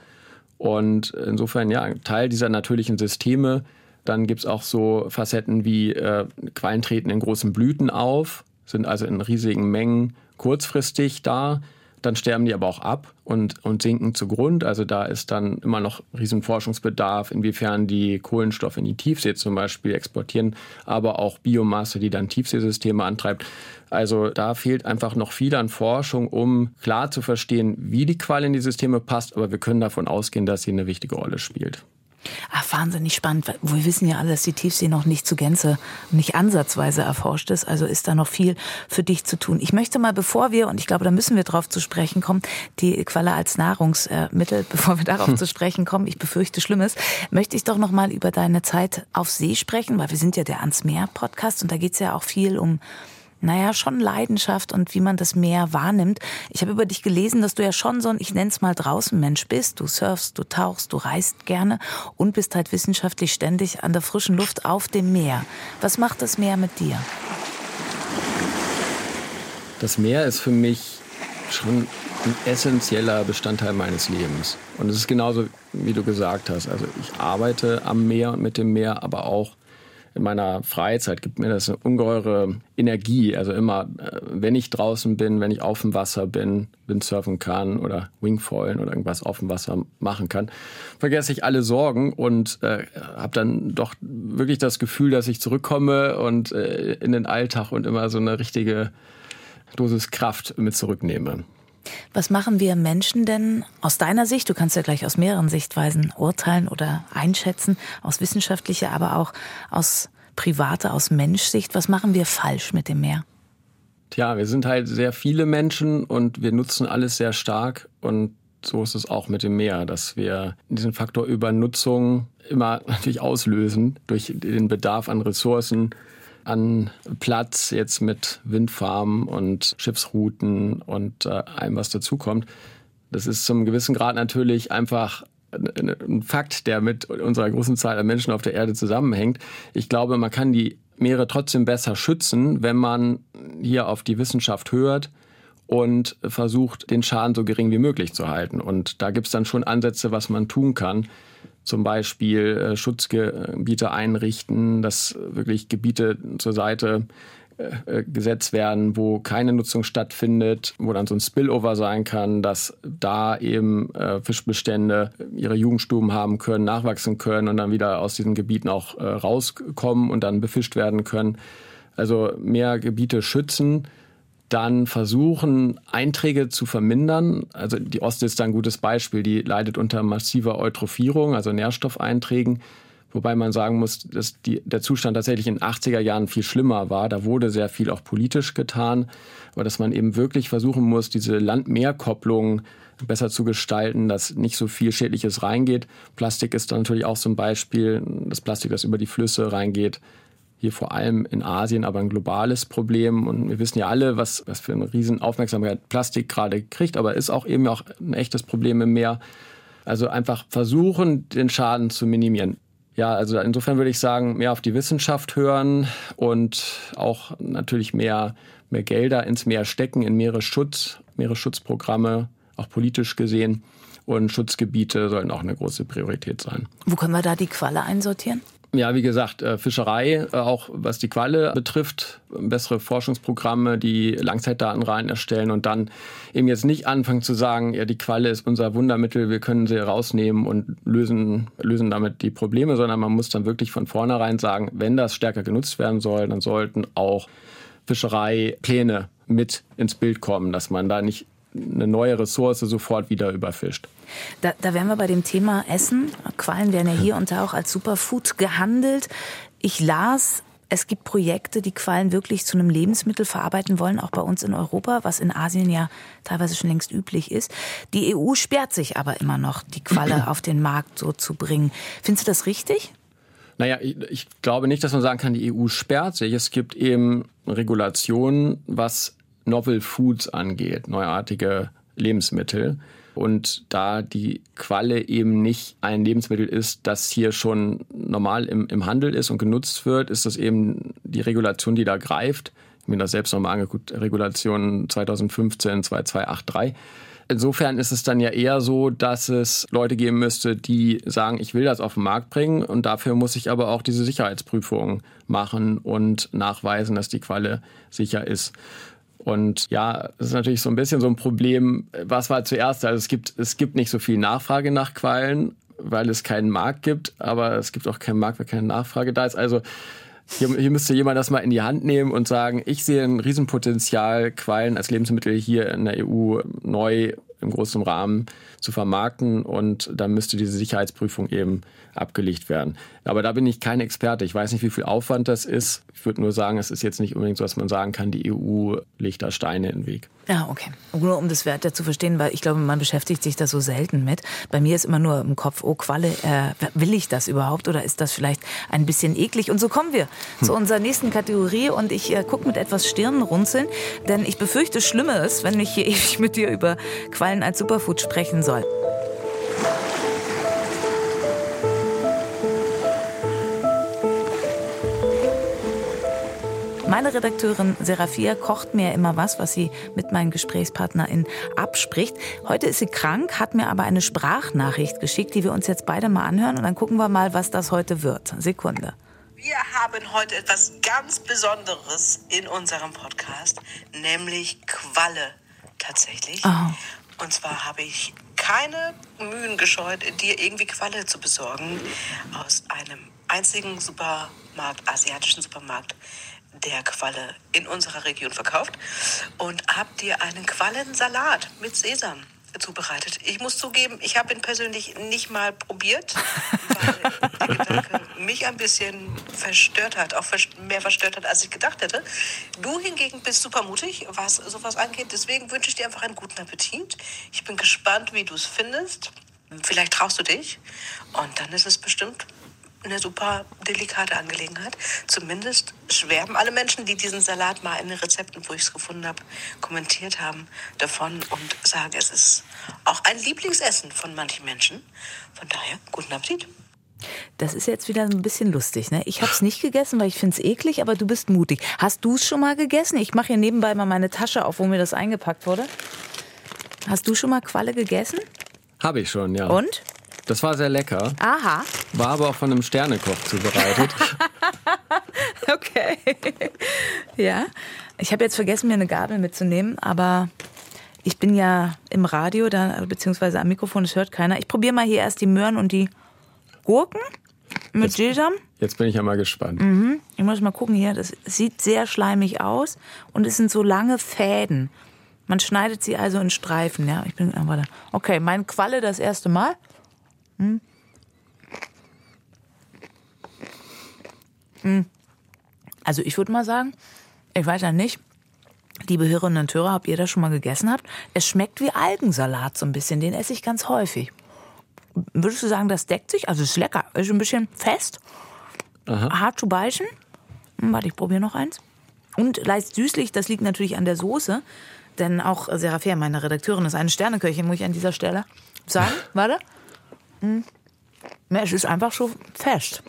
Speaker 2: Und insofern ja, ein Teil dieser natürlichen Systeme dann gibt es auch so Facetten wie äh, Quallen treten in großen Blüten auf, sind also in riesigen Mengen kurzfristig da. Dann sterben die aber auch ab und, und sinken zu Grund. Also da ist dann immer noch Riesenforschungsbedarf, inwiefern die Kohlenstoff in die Tiefsee zum Beispiel exportieren, aber auch Biomasse, die dann Tiefseesysteme antreibt. Also da fehlt einfach noch viel an Forschung, um klar zu verstehen, wie die Qualle in die Systeme passt. Aber wir können davon ausgehen, dass sie eine wichtige Rolle spielt.
Speaker 1: Ach, wahnsinnig spannend. Wir wissen ja alle, dass die Tiefsee noch nicht zu Gänze, nicht ansatzweise erforscht ist. Also ist da noch viel für dich zu tun. Ich möchte mal, bevor wir, und ich glaube, da müssen wir drauf zu sprechen kommen, die Qualle als Nahrungsmittel, [laughs] bevor wir darauf hm. [laughs] zu sprechen kommen, ich befürchte Schlimmes, möchte ich doch noch mal über deine Zeit auf See sprechen, weil wir sind ja der Ans Meer Podcast und da geht es ja auch viel um naja, schon Leidenschaft und wie man das Meer wahrnimmt. Ich habe über dich gelesen, dass du ja schon so ein, ich nenne es mal draußen Mensch bist. Du surfst, du tauchst, du reist gerne und bist halt wissenschaftlich ständig an der frischen Luft auf dem Meer. Was macht das Meer mit dir?
Speaker 2: Das Meer ist für mich schon ein essentieller Bestandteil meines Lebens. Und es ist genauso, wie du gesagt hast. Also ich arbeite am Meer und mit dem Meer, aber auch in meiner Freizeit gibt mir das eine ungeheure Energie. Also immer, äh, wenn ich draußen bin, wenn ich auf dem Wasser bin, Windsurfen kann oder Wingfoilen oder irgendwas auf dem Wasser machen kann, vergesse ich alle Sorgen und äh, habe dann doch wirklich das Gefühl, dass ich zurückkomme und äh, in den Alltag und immer so eine richtige Dosis Kraft mit zurücknehme.
Speaker 1: Was machen wir Menschen denn aus deiner Sicht? Du kannst ja gleich aus mehreren Sichtweisen urteilen oder einschätzen, aus wissenschaftlicher, aber auch aus privater, aus Menschsicht. Was machen wir falsch mit dem Meer?
Speaker 2: Tja, wir sind halt sehr viele Menschen und wir nutzen alles sehr stark und so ist es auch mit dem Meer, dass wir diesen Faktor Übernutzung immer [laughs] natürlich auslösen durch den Bedarf an Ressourcen, an Platz jetzt mit Windfarmen und Schiffsrouten und äh, allem, was dazukommt. Das ist zum gewissen Grad natürlich einfach ein Fakt, der mit unserer großen Zahl an Menschen auf der Erde zusammenhängt. Ich glaube, man kann die Meere trotzdem besser schützen, wenn man hier auf die Wissenschaft hört und versucht, den Schaden so gering wie möglich zu halten. Und da gibt es dann schon Ansätze, was man tun kann zum Beispiel äh, Schutzgebiete einrichten, dass wirklich Gebiete zur Seite äh, gesetzt werden, wo keine Nutzung stattfindet, wo dann so ein Spillover sein kann, dass da eben äh, Fischbestände ihre Jugendstuben haben können, nachwachsen können und dann wieder aus diesen Gebieten auch äh, rauskommen und dann befischt werden können. Also mehr Gebiete schützen dann versuchen, Einträge zu vermindern. Also die Ostsee ist da ein gutes Beispiel. Die leidet unter massiver Eutrophierung, also Nährstoffeinträgen. Wobei man sagen muss, dass die, der Zustand tatsächlich in den 80er Jahren viel schlimmer war. Da wurde sehr viel auch politisch getan. Aber dass man eben wirklich versuchen muss, diese Land-Meer-Kopplung besser zu gestalten, dass nicht so viel Schädliches reingeht. Plastik ist dann natürlich auch zum Beispiel das Plastik, das über die Flüsse reingeht, hier vor allem in Asien aber ein globales Problem. Und wir wissen ja alle, was, was für eine Riesenaufmerksamkeit Plastik gerade kriegt, aber ist auch eben auch ein echtes Problem im Meer. Also einfach versuchen, den Schaden zu minimieren. Ja, also insofern würde ich sagen, mehr auf die Wissenschaft hören und auch natürlich mehr, mehr Gelder ins Meer stecken, in Meeresschutz, Meeresschutzprogramme, auch politisch gesehen. Und Schutzgebiete sollen auch eine große Priorität sein.
Speaker 1: Wo können wir da die Qualle einsortieren?
Speaker 2: Ja, wie gesagt, äh, Fischerei, äh, auch was die Qualle betrifft, bessere Forschungsprogramme, die Langzeitdaten rein erstellen und dann eben jetzt nicht anfangen zu sagen, ja, die Qualle ist unser Wundermittel, wir können sie rausnehmen und lösen, lösen damit die Probleme, sondern man muss dann wirklich von vornherein sagen, wenn das stärker genutzt werden soll, dann sollten auch Fischereipläne mit ins Bild kommen, dass man da nicht eine neue Ressource sofort wieder überfischt.
Speaker 1: Da, da wären wir bei dem Thema Essen. Quallen werden ja hier und da auch als Superfood gehandelt. Ich las, es gibt Projekte, die Quallen wirklich zu einem Lebensmittel verarbeiten wollen, auch bei uns in Europa, was in Asien ja teilweise schon längst üblich ist. Die EU sperrt sich aber immer noch, die Qualle [clears throat] auf den Markt so zu bringen. Findest du das richtig?
Speaker 2: Naja, ich, ich glaube nicht, dass man sagen kann, die EU sperrt sich. Es gibt eben Regulationen, was Novel Foods angeht, neuartige Lebensmittel. Und da die Qualle eben nicht ein Lebensmittel ist, das hier schon normal im, im Handel ist und genutzt wird, ist das eben die Regulation, die da greift. Ich habe mir das selbst nochmal angeguckt, Regulation 2015 2283. Insofern ist es dann ja eher so, dass es Leute geben müsste, die sagen, ich will das auf den Markt bringen und dafür muss ich aber auch diese Sicherheitsprüfung machen und nachweisen, dass die Qualle sicher ist. Und ja, das ist natürlich so ein bisschen so ein Problem. Was war zuerst? Also es gibt, es gibt nicht so viel Nachfrage nach Quallen, weil es keinen Markt gibt, aber es gibt auch keinen Markt, weil keine Nachfrage da ist. Also hier, hier müsste jemand das mal in die Hand nehmen und sagen, ich sehe ein Riesenpotenzial, Quallen als Lebensmittel hier in der EU neu im großen Rahmen zu vermarkten und dann müsste diese Sicherheitsprüfung eben abgelegt werden. Aber da bin ich kein Experte. Ich weiß nicht, wie viel Aufwand das ist. Ich würde nur sagen, es ist jetzt nicht unbedingt so, dass man sagen kann, die EU legt da Steine in den Weg.
Speaker 1: Ja, okay. Nur um das Wert zu verstehen, weil ich glaube, man beschäftigt sich da so selten mit. Bei mir ist immer nur im Kopf, oh Qualle, äh, will ich das überhaupt oder ist das vielleicht ein bisschen eklig? Und so kommen wir hm. zu unserer nächsten Kategorie und ich äh, gucke mit etwas Stirnrunzeln, denn ich befürchte Schlimmeres, wenn ich hier [laughs] ewig mit dir über Quallen als Superfood sprechen soll. Meine Redakteurin Serafia kocht mir immer was, was sie mit meinen GesprächspartnerInnen abspricht. Heute ist sie krank, hat mir aber eine Sprachnachricht geschickt, die wir uns jetzt beide mal anhören und dann gucken wir mal, was das heute wird. Sekunde.
Speaker 3: Wir haben heute etwas ganz Besonderes in unserem Podcast, nämlich Qualle tatsächlich. Oh. Und zwar habe ich keine Mühen gescheut, dir irgendwie Qualle zu besorgen aus einem einzigen Supermarkt, asiatischen Supermarkt der Qualle in unserer Region verkauft und habe dir einen Quallensalat mit Sesam zubereitet. Ich muss zugeben, ich habe ihn persönlich nicht mal probiert, weil der Gedanke mich ein bisschen verstört hat, auch mehr verstört hat, als ich gedacht hätte. Du hingegen bist super mutig, was sowas angeht. Deswegen wünsche ich dir einfach einen guten Appetit. Ich bin gespannt, wie du es findest. Vielleicht traust du dich und dann ist es bestimmt eine super delikate Angelegenheit. Zumindest schwärmen alle Menschen, die diesen Salat mal in den Rezepten, wo ich es gefunden habe, kommentiert haben, davon und sagen, es ist auch ein Lieblingsessen von manchen Menschen. Von daher, guten Appetit.
Speaker 1: Das ist jetzt wieder ein bisschen lustig. Ne? Ich habe es nicht gegessen, weil ich finde es eklig, aber du bist mutig. Hast du es schon mal gegessen? Ich mache hier nebenbei mal meine Tasche auf, wo mir das eingepackt wurde. Hast du schon mal Qualle gegessen?
Speaker 2: Habe ich schon, ja.
Speaker 1: Und?
Speaker 2: Das war sehr lecker.
Speaker 1: Aha.
Speaker 2: War aber auch von einem Sternekoch zubereitet. [laughs]
Speaker 1: okay. ja. Ich habe jetzt vergessen, mir eine Gabel mitzunehmen, aber ich bin ja im Radio, da, beziehungsweise am Mikrofon, das hört keiner. Ich probiere mal hier erst die Möhren und die Gurken mit jetzt, Sesam.
Speaker 2: Jetzt bin ich ja mal gespannt.
Speaker 1: Mhm. Ich muss mal gucken hier. Das sieht sehr schleimig aus und es sind so lange Fäden. Man schneidet sie also in Streifen. Ja, ich bin, warte. Okay, mein Qualle das erste Mal. Hm. Hm. Also ich würde mal sagen, ich weiß ja nicht, liebe Hörerinnen und Hörer, habt ihr das schon mal gegessen habt? Es schmeckt wie Algensalat so ein bisschen, den esse ich ganz häufig. Würdest du sagen, das deckt sich? Also es ist lecker, ist ein bisschen fest, Aha. hart zu beißen. Hm, warte, ich probiere noch eins. Und leicht süßlich, das liegt natürlich an der Soße. Denn auch Serafia, meine Redakteurin, ist eine Sterneköchin, muss ich an dieser Stelle sagen. [laughs] Warte. Hm. Es ist einfach so fest.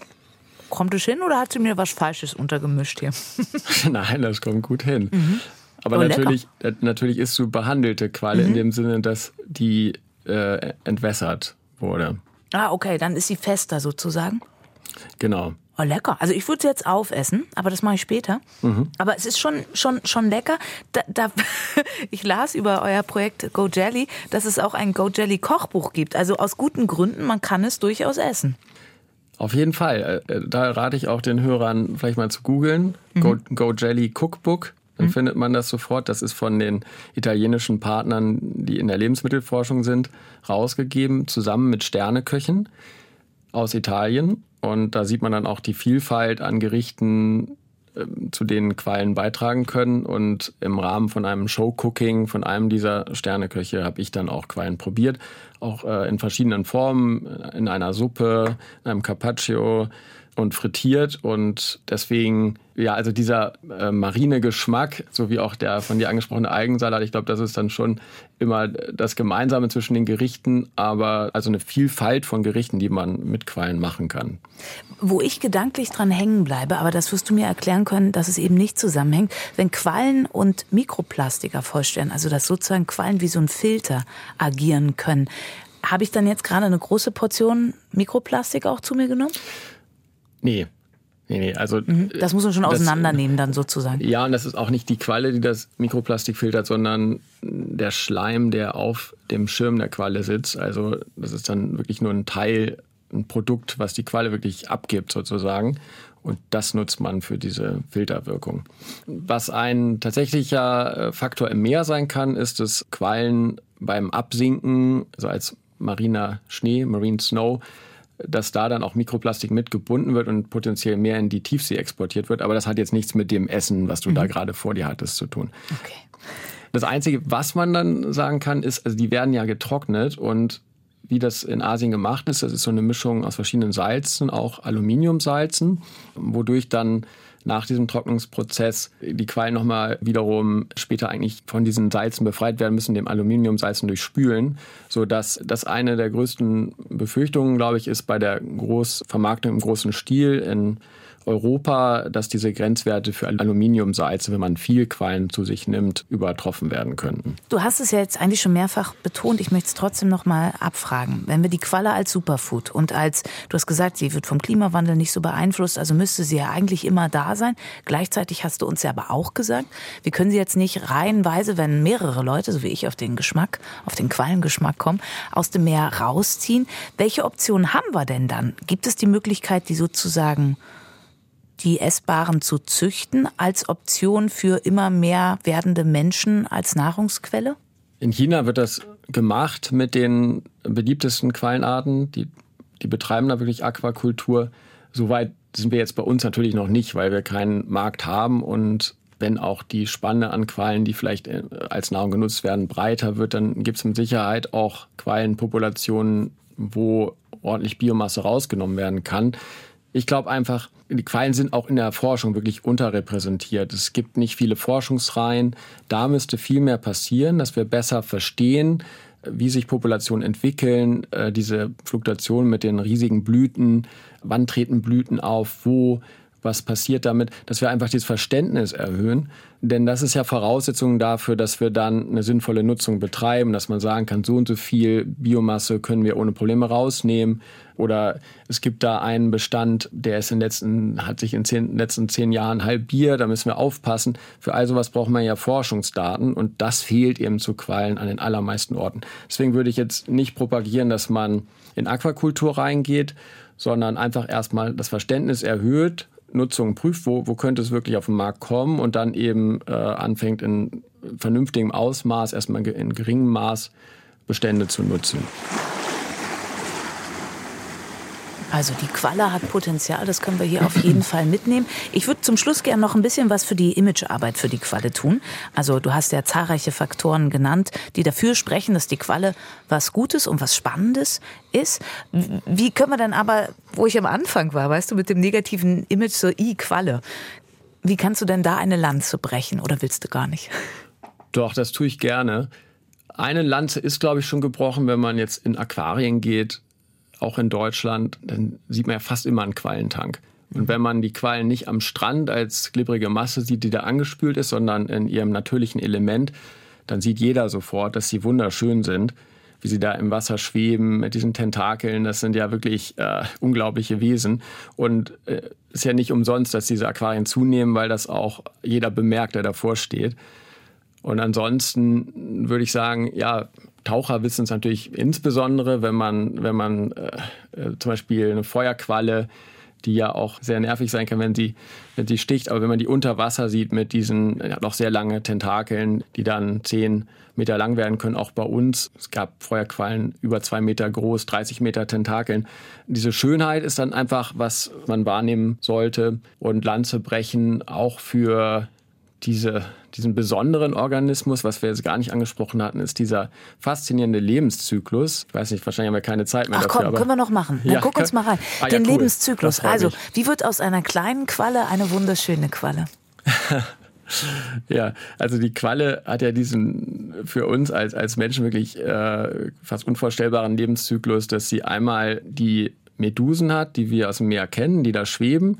Speaker 1: Kommt es hin oder hat sie mir was Falsches untergemischt hier? [laughs]
Speaker 2: Nein, das kommt gut hin. Mhm. Aber oh, natürlich, lecker. Äh, natürlich ist so behandelte Qualle mhm. in dem Sinne, dass die äh, entwässert wurde.
Speaker 1: Ah, okay, dann ist sie fester sozusagen.
Speaker 2: Genau.
Speaker 1: Oh, lecker. Also ich würde sie jetzt aufessen, aber das mache ich später. Mhm. Aber es ist schon, schon, schon lecker. Da, da [laughs] ich las über euer Projekt Go Jelly, dass es auch ein Go Jelly Kochbuch gibt. Also aus guten Gründen, man kann es durchaus essen.
Speaker 2: Auf jeden Fall. Äh, da rate ich auch den Hörern vielleicht mal zu googeln. Mhm. Go, Go Jelly Cookbook. Dann mhm. findet man das sofort. Das ist von den italienischen Partnern, die in der Lebensmittelforschung sind, rausgegeben, zusammen mit Sterneköchen aus Italien. Und da sieht man dann auch die Vielfalt an Gerichten, ähm, zu denen Quallen beitragen können. Und im Rahmen von einem Showcooking von einem dieser Sterneköche habe ich dann auch Quallen probiert. Auch äh, in verschiedenen Formen, in einer Suppe, in einem Carpaccio, und frittiert und deswegen, ja, also dieser äh, marine Geschmack, sowie auch der von dir angesprochene Algensalat, ich glaube, das ist dann schon immer das Gemeinsame zwischen den Gerichten, aber also eine Vielfalt von Gerichten, die man mit Quallen machen kann.
Speaker 1: Wo ich gedanklich dran hängen bleibe, aber das wirst du mir erklären können, dass es eben nicht zusammenhängt, wenn Quallen und Mikroplastik erforscht werden, also dass sozusagen Quallen wie so ein Filter agieren können. Habe ich dann jetzt gerade eine große Portion Mikroplastik auch zu mir genommen?
Speaker 2: Nee. Nee, nee, also.
Speaker 1: Mhm. Das muss man schon auseinandernehmen, dann sozusagen.
Speaker 2: Ja, und das ist auch nicht die Qualle, die das Mikroplastik filtert, sondern der Schleim, der auf dem Schirm der Qualle sitzt. Also, das ist dann wirklich nur ein Teil, ein Produkt, was die Qualle wirklich abgibt, sozusagen. Und das nutzt man für diese Filterwirkung. Was ein tatsächlicher äh, Faktor im Meer sein kann, ist, dass Quallen beim Absinken, also als mariner Schnee, Marine Snow, dass da dann auch Mikroplastik mitgebunden wird und potenziell mehr in die Tiefsee exportiert wird. Aber das hat jetzt nichts mit dem Essen, was du mhm. da gerade vor dir hattest, zu tun. Okay. Das Einzige, was man dann sagen kann, ist, also die werden ja getrocknet und wie das in Asien gemacht ist, das ist so eine Mischung aus verschiedenen Salzen, auch Aluminiumsalzen, wodurch dann nach diesem Trocknungsprozess die Quallen nochmal wiederum später eigentlich von diesen Salzen befreit werden müssen, dem Aluminiumsalzen durchspülen, sodass das eine der größten Befürchtungen, glaube ich, ist bei der Großvermarktung im großen Stil in Europa, dass diese Grenzwerte für Aluminiumsalze, wenn man viel Quallen zu sich nimmt, übertroffen werden könnten.
Speaker 1: Du hast es ja jetzt eigentlich schon mehrfach betont. Ich möchte es trotzdem noch mal abfragen. Wenn wir die Qualle als Superfood und als, du hast gesagt, sie wird vom Klimawandel nicht so beeinflusst, also müsste sie ja eigentlich immer da sein. Gleichzeitig hast du uns ja aber auch gesagt, wir können sie jetzt nicht reihenweise, wenn mehrere Leute, so wie ich, auf den Geschmack, auf den Quallengeschmack kommen, aus dem Meer rausziehen. Welche Optionen haben wir denn dann? Gibt es die Möglichkeit, die sozusagen die Essbaren zu züchten als Option für immer mehr werdende Menschen als Nahrungsquelle?
Speaker 2: In China wird das gemacht mit den beliebtesten Quallenarten. Die, die betreiben da wirklich Aquakultur. Soweit sind wir jetzt bei uns natürlich noch nicht, weil wir keinen Markt haben und wenn auch die Spanne an Quallen, die vielleicht äh, als Nahrung genutzt werden, breiter wird, dann gibt es mit Sicherheit auch Quallenpopulationen, wo ordentlich Biomasse rausgenommen werden kann. Ich glaube einfach, die Quallen sind auch in der Forschung wirklich unterrepräsentiert. Es gibt nicht viele Forschungsreihen. Da müsste viel mehr passieren, dass wir besser verstehen, wie sich Populationen entwickeln, äh, diese Fluktuation mit den riesigen Blüten, wann treten Blüten auf, wo, was passiert damit, dass wir einfach dieses Verständnis erhöhen. Denn das ist ja Voraussetzung dafür, dass wir dann eine sinnvolle Nutzung betreiben, dass man sagen kann, so und so viel Biomasse können wir ohne Probleme rausnehmen. Oder es gibt da einen Bestand, der ist in letzten, hat sich in den letzten zehn Jahren halbiert, da müssen wir aufpassen. Für all sowas braucht man ja Forschungsdaten und das fehlt eben zu Quallen an den allermeisten Orten. Deswegen würde ich jetzt nicht propagieren, dass man in Aquakultur reingeht, sondern einfach erstmal das Verständnis erhöht, Nutzung prüft, wo, wo könnte es wirklich auf den Markt kommen und dann eben äh, anfängt in vernünftigem Ausmaß, erstmal in geringem Maß Bestände zu nutzen.
Speaker 1: Also die Qualle hat Potenzial, das können wir hier auf jeden [clears throat] Fall mitnehmen. Ich würde zum Schluss gerne noch ein bisschen was für die Imagearbeit für die Qualle tun. Also du hast ja zahlreiche Faktoren genannt, die dafür sprechen, dass die Qualle was Gutes und was Spannendes ist. Wie können wir dann aber, wo ich am Anfang war, weißt du, mit dem negativen Image so i Qualle, wie kannst du denn da eine Lanze brechen oder willst du gar nicht? [laughs]
Speaker 2: Doch, das tue ich gerne. Eine Lanze ist, glaube ich, schon gebrochen, wenn man jetzt in Aquarien geht auch in Deutschland, dann sieht man ja fast immer einen Quallentank. Und wenn man die Quallen nicht am Strand als glibbrige Masse sieht, die da angespült ist, sondern in ihrem natürlichen Element, dann sieht jeder sofort, dass sie wunderschön sind, wie sie da im Wasser schweben mit diesen Tentakeln. Das sind ja wirklich äh, unglaubliche Wesen. Und es äh, ist ja nicht umsonst, dass diese Aquarien zunehmen, weil das auch jeder bemerkt, der davor steht. Und ansonsten würde ich sagen, ja, Taucher wissen es natürlich insbesondere, wenn man, wenn man äh, äh zum Beispiel eine Feuerqualle die ja auch sehr nervig sein kann, wenn sie, wenn sie sticht. Aber wenn man die unter Wasser sieht mit diesen noch sehr lange Tentakeln, die dann zehn Meter lang werden können, auch bei uns. Es gab Feuerquallen über zwei Meter groß, 30 Meter Tentakeln. Diese Schönheit ist dann einfach, was man wahrnehmen sollte. Und Lanze brechen auch für diese, diesen besonderen Organismus, was wir jetzt gar nicht angesprochen hatten, ist dieser faszinierende Lebenszyklus. Ich weiß nicht, wahrscheinlich haben wir keine Zeit mehr
Speaker 1: Ach
Speaker 2: dafür.
Speaker 1: komm, können wir noch machen. Dann ja, guck uns mal rein. [laughs] Ah, Den ja, cool. Lebenszyklus. Also, wie wird aus einer kleinen Qualle eine wunderschöne Qualle? [laughs]
Speaker 2: ja, also die Qualle hat ja diesen für uns als, als Menschen wirklich äh, fast unvorstellbaren Lebenszyklus, dass sie einmal die Medusen hat, die wir aus dem Meer kennen, die da schweben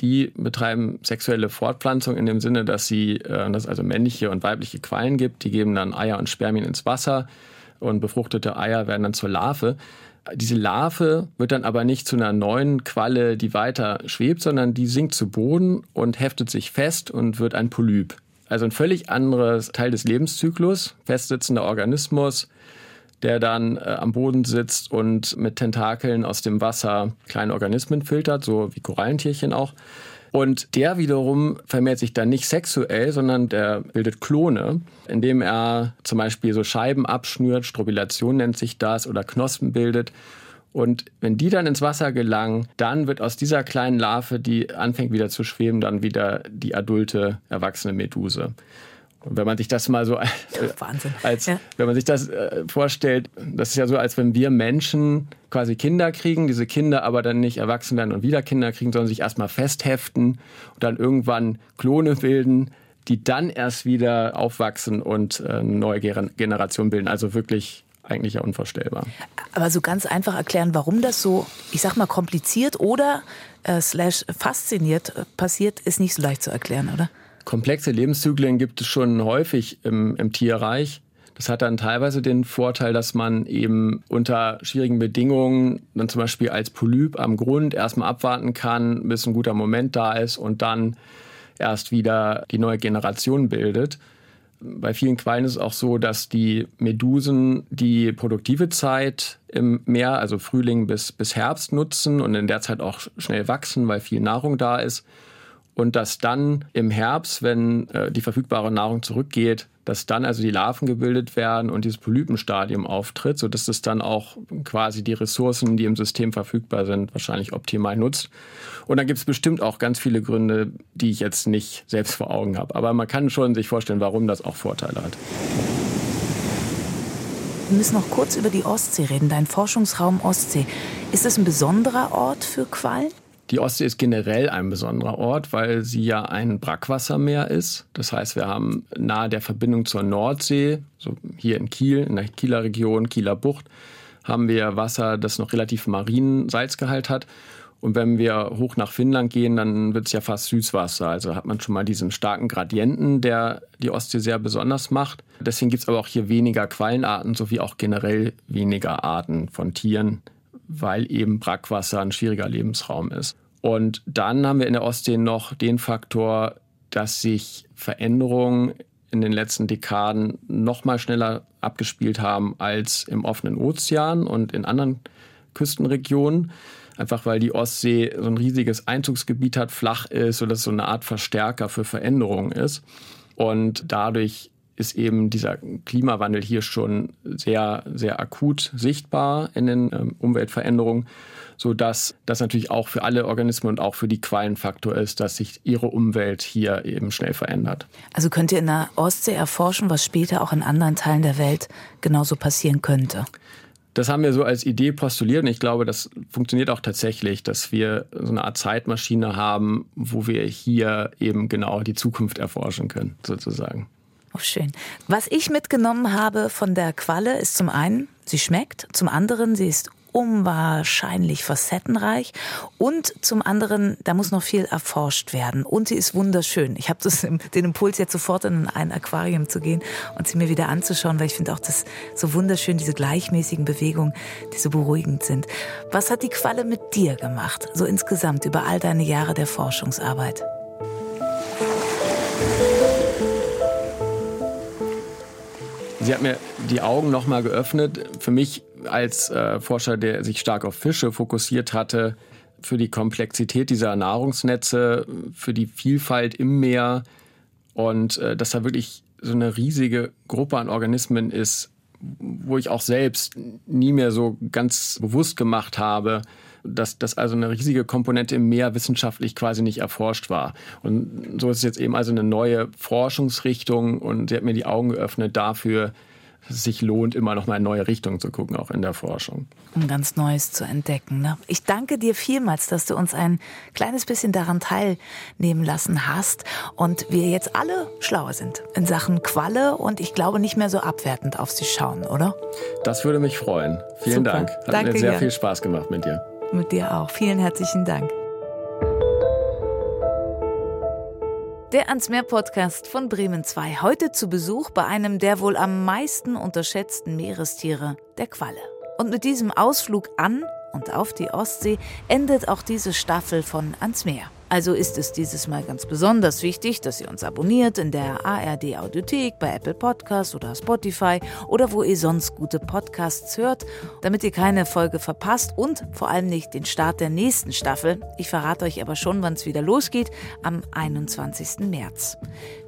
Speaker 2: die betreiben sexuelle Fortpflanzung in dem Sinne, dass sie, äh, dass also männliche und weibliche Quallen gibt. Die geben dann Eier und Spermien ins Wasser und befruchtete Eier werden dann zur Larve. Diese Larve wird dann aber nicht zu einer neuen Qualle, die weiter schwebt, sondern die sinkt zu Boden und heftet sich fest und wird ein Polyp. Also ein völlig anderes Teil des Lebenszyklus, festsitzender Organismus, der dann äh, am Boden sitzt und mit Tentakeln aus dem Wasser kleine Organismen filtert, so wie Korallentierchen auch. Und der wiederum vermehrt sich dann nicht sexuell, sondern der bildet Klone, indem er zum Beispiel so Scheiben abschnürt, Strobilation nennt sich das, oder Knospen bildet. Und wenn die dann ins Wasser gelangen, dann wird aus dieser kleinen Larve, die anfängt wieder zu schweben, dann wieder die adulte, erwachsene Meduse. Wenn man sich das mal so [laughs] als, als ja. wenn man sich das äh, vorstellt, das ist ja so, als wenn wir Menschen quasi Kinder kriegen, diese Kinder aber dann nicht erwachsen werden und wieder Kinder kriegen, sondern sich erstmal festheften und dann irgendwann Klone bilden, die dann erst wieder aufwachsen und äh, eine neue Generation bilden. Also wirklich eigentlich ja unvorstellbar.
Speaker 1: Aber so ganz einfach erklären, warum das so, ich sag mal, kompliziert oder äh, slash fasziniert äh, passiert, ist nicht so leicht zu erklären, oder?
Speaker 2: Komplexe Lebenszyklen gibt es schon häufig im, im Tierreich. Das hat dann teilweise den Vorteil, dass man eben unter schwierigen Bedingungen dann zum Beispiel als Polyp am Grund erstmal abwarten kann, bis ein guter Moment da ist und dann erst wieder die neue Generation bildet. Bei vielen Quallen ist es auch so, dass die Medusen die produktive Zeit im Meer, also Frühling bis, bis Herbst nutzen und in der Zeit auch schnell wachsen, weil viel Nahrung da ist und dass dann im Herbst, wenn äh, die verfügbare Nahrung zurückgeht, dass dann also die Larven gebildet werden und dieses Polypenstadium auftritt, sodass es dann auch quasi die Ressourcen, die im System verfügbar sind, wahrscheinlich optimal nutzt. Und dann gibt es bestimmt auch ganz viele Gründe, die ich jetzt nicht selbst vor Augen habe. Aber man kann schon sich vorstellen, warum das auch Vorteile hat.
Speaker 1: Wir müssen noch kurz über die Ostsee reden, dein Forschungsraum Ostsee. Ist es ein besonderer Ort für Quallen?
Speaker 2: Die Ostsee ist generell ein besonderer Ort, weil sie ja ein Brackwassermeer ist. Das heißt, wir haben nahe der Verbindung zur Nordsee, so hier in Kiel, in der Kieler Region, Kieler Bucht, haben wir Wasser, das noch relativ marinen Salzgehalt hat. Und wenn wir hoch nach Finnland gehen, dann wird es ja fast Süßwasser. Also hat man schon mal diesen starken Gradienten, der die Ostsee sehr besonders macht. Deswegen gibt es aber auch hier weniger Quallenarten sowie auch generell weniger Arten von Tieren weil eben Brackwasser ein schwieriger Lebensraum ist. Und dann haben wir in der Ostsee noch den Faktor, dass sich Veränderungen in den letzten Dekaden noch mal schneller abgespielt haben als im offenen Ozean und in anderen Küstenregionen. Einfach weil die Ostsee so ein riesiges Einzugsgebiet hat, flach ist, sodass es so eine Art Verstärker für Veränderungen ist. Und dadurch ist eben dieser Klimawandel hier schon sehr, sehr akut sichtbar in den ähm, Umweltveränderungen, sodass das natürlich auch für alle Organismen und auch für die Quallen Faktor ist, dass sich ihre Umwelt hier eben schnell verändert.
Speaker 1: Also könnt ihr in der Ostsee erforschen, was später auch in anderen Teilen der Welt genauso passieren könnte?
Speaker 2: Das haben wir so als Idee postuliert und ich glaube, das funktioniert auch tatsächlich, dass wir so eine Art Zeitmaschine haben, wo wir hier eben genau die Zukunft erforschen können, sozusagen.
Speaker 1: Oh, schön. Was ich mitgenommen habe von der Qualle ist zum einen, sie schmeckt, zum anderen, sie ist unwahrscheinlich facettenreich und zum anderen, da muss noch viel erforscht werden und sie ist wunderschön. Ich habe den Impuls jetzt sofort in ein Aquarium zu gehen und sie mir wieder anzuschauen, weil ich finde auch das so wunderschön, diese gleichmäßigen Bewegungen, die so beruhigend sind. Was hat die Qualle mit dir gemacht, so insgesamt über all deine Jahre der Forschungsarbeit?
Speaker 2: Sie hat mir die Augen nochmal geöffnet. Für mich als äh, Forscher, der sich stark auf Fische fokussiert hatte, für die Komplexität dieser Nahrungsnetze, für die Vielfalt im Meer und äh, dass da wirklich so eine riesige Gruppe an Organismen ist, wo ich auch selbst nie mehr so ganz bewusst gemacht habe, dass, dass also eine riesige Komponente im Meer wissenschaftlich quasi nicht erforscht war. Und so ist es jetzt eben also eine neue Forschungsrichtung und sie hat mir die Augen geöffnet dafür, dass es sich lohnt, immer noch mal in neue Richtungen zu gucken, auch in der Forschung.
Speaker 1: Um ganz Neues zu entdecken. Ne? Ich danke dir vielmals, dass du uns ein kleines bisschen daran teilnehmen lassen hast und wir jetzt alle schlauer sind in Sachen Qualle und ich glaube nicht mehr so abwertend auf sie schauen, oder?
Speaker 2: Das würde mich freuen. Vielen Super. Dank. Hat danke mir sehr dir. viel Spaß gemacht mit dir.
Speaker 1: Mit dir auch. Vielen herzlichen Dank. Der ans Meer Podcast von Bremen 2. Heute zu Besuch bei einem der wohl am meisten unterschätzten Meerestiere, der Qualle. Und mit diesem Ausflug an und auf die Ostsee endet auch diese Staffel von Ans Meer. Also ist es dieses Mal ganz besonders wichtig, dass ihr uns abonniert in der ARD Audiothek, bei Apple Podcasts oder Spotify oder wo ihr sonst gute Podcasts hört, damit ihr keine Folge verpasst und vor allem nicht den Start der nächsten Staffel. Ich verrate euch aber schon, wann es wieder losgeht, am 21. März.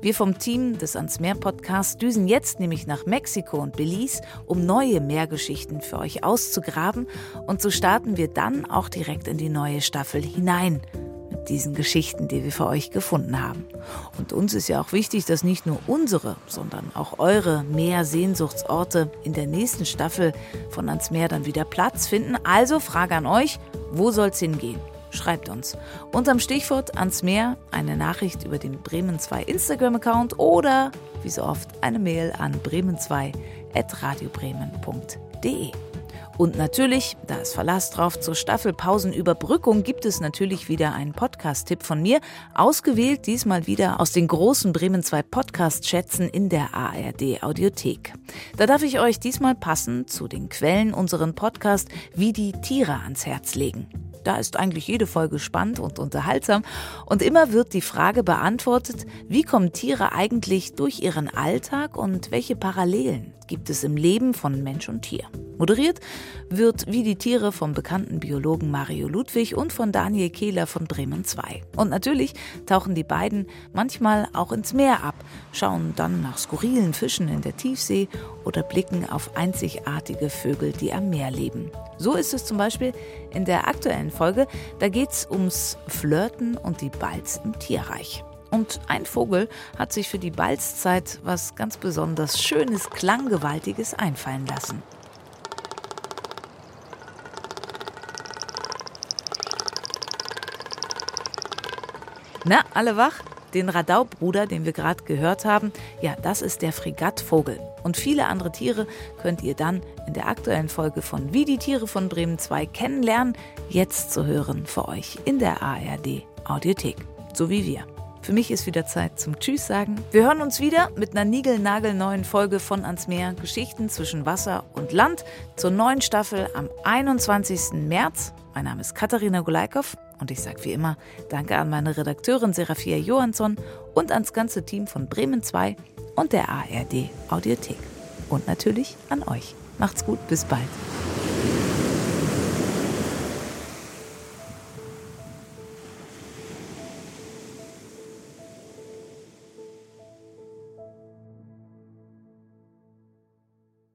Speaker 1: Wir vom Team des Ans Meer Podcasts düsen jetzt nämlich nach Mexiko und Belize, um neue Meergeschichten für euch auszugraben und so starten wir dann auch direkt in die neue Staffel hinein diesen Geschichten, die wir für euch gefunden haben. Und uns ist ja auch wichtig, dass nicht nur unsere, sondern auch eure Meer-Sehnsuchtsorte in der nächsten Staffel von ans Meer dann wieder Platz finden. Also Frage an euch, wo soll's hingehen? Schreibt uns. Unterm Stichwort ans Meer eine Nachricht über den Bremen 2 Instagram-Account oder, wie so oft, eine Mail an bremen2.radiobremen.de. Und natürlich, da ist Verlass drauf, zur Staffelpausenüberbrückung gibt es natürlich wieder einen Podcast-Tipp von mir, ausgewählt diesmal wieder aus den großen Bremen 2 Podcast-Schätzen in der ARD Audiothek. Da darf ich euch diesmal passend zu den Quellen unseren Podcast wie die Tiere ans Herz legen. Da ist eigentlich jede Folge spannend und unterhaltsam und immer wird die Frage beantwortet, wie kommen Tiere eigentlich durch ihren Alltag und welche Parallelen gibt es im Leben von Mensch und Tier. Moderiert wird wie die Tiere vom bekannten Biologen Mario Ludwig und von Daniel Kehler von Bremen 2. Und natürlich tauchen die beiden manchmal auch ins Meer ab, schauen dann nach skurrilen Fischen in der Tiefsee oder blicken auf einzigartige Vögel, die am Meer leben. So ist es zum Beispiel in der aktuellen Folge, da geht es ums Flirten und die Balz im Tierreich. Und ein Vogel hat sich für die Balzzeit was ganz besonders Schönes, Klanggewaltiges einfallen lassen. Na, alle wach? Den Radaubruder, den wir gerade gehört haben, ja, das ist der Fregattvogel. Und viele andere Tiere könnt ihr dann in der aktuellen Folge von Wie die Tiere von Bremen 2 kennenlernen, jetzt zu hören für euch in der ARD Audiothek. So wie wir. Für mich ist wieder Zeit zum Tschüss sagen. Wir hören uns wieder mit einer niegelnagelneuen Folge von Ans Meer, Geschichten zwischen Wasser und Land, zur neuen Staffel am 21. März. Mein Name ist Katharina Golaikow und ich sage wie immer Danke an meine Redakteurin Serafia Johansson und ans ganze Team von Bremen 2 und der ARD Audiothek. Und natürlich an euch. Macht's gut, bis bald.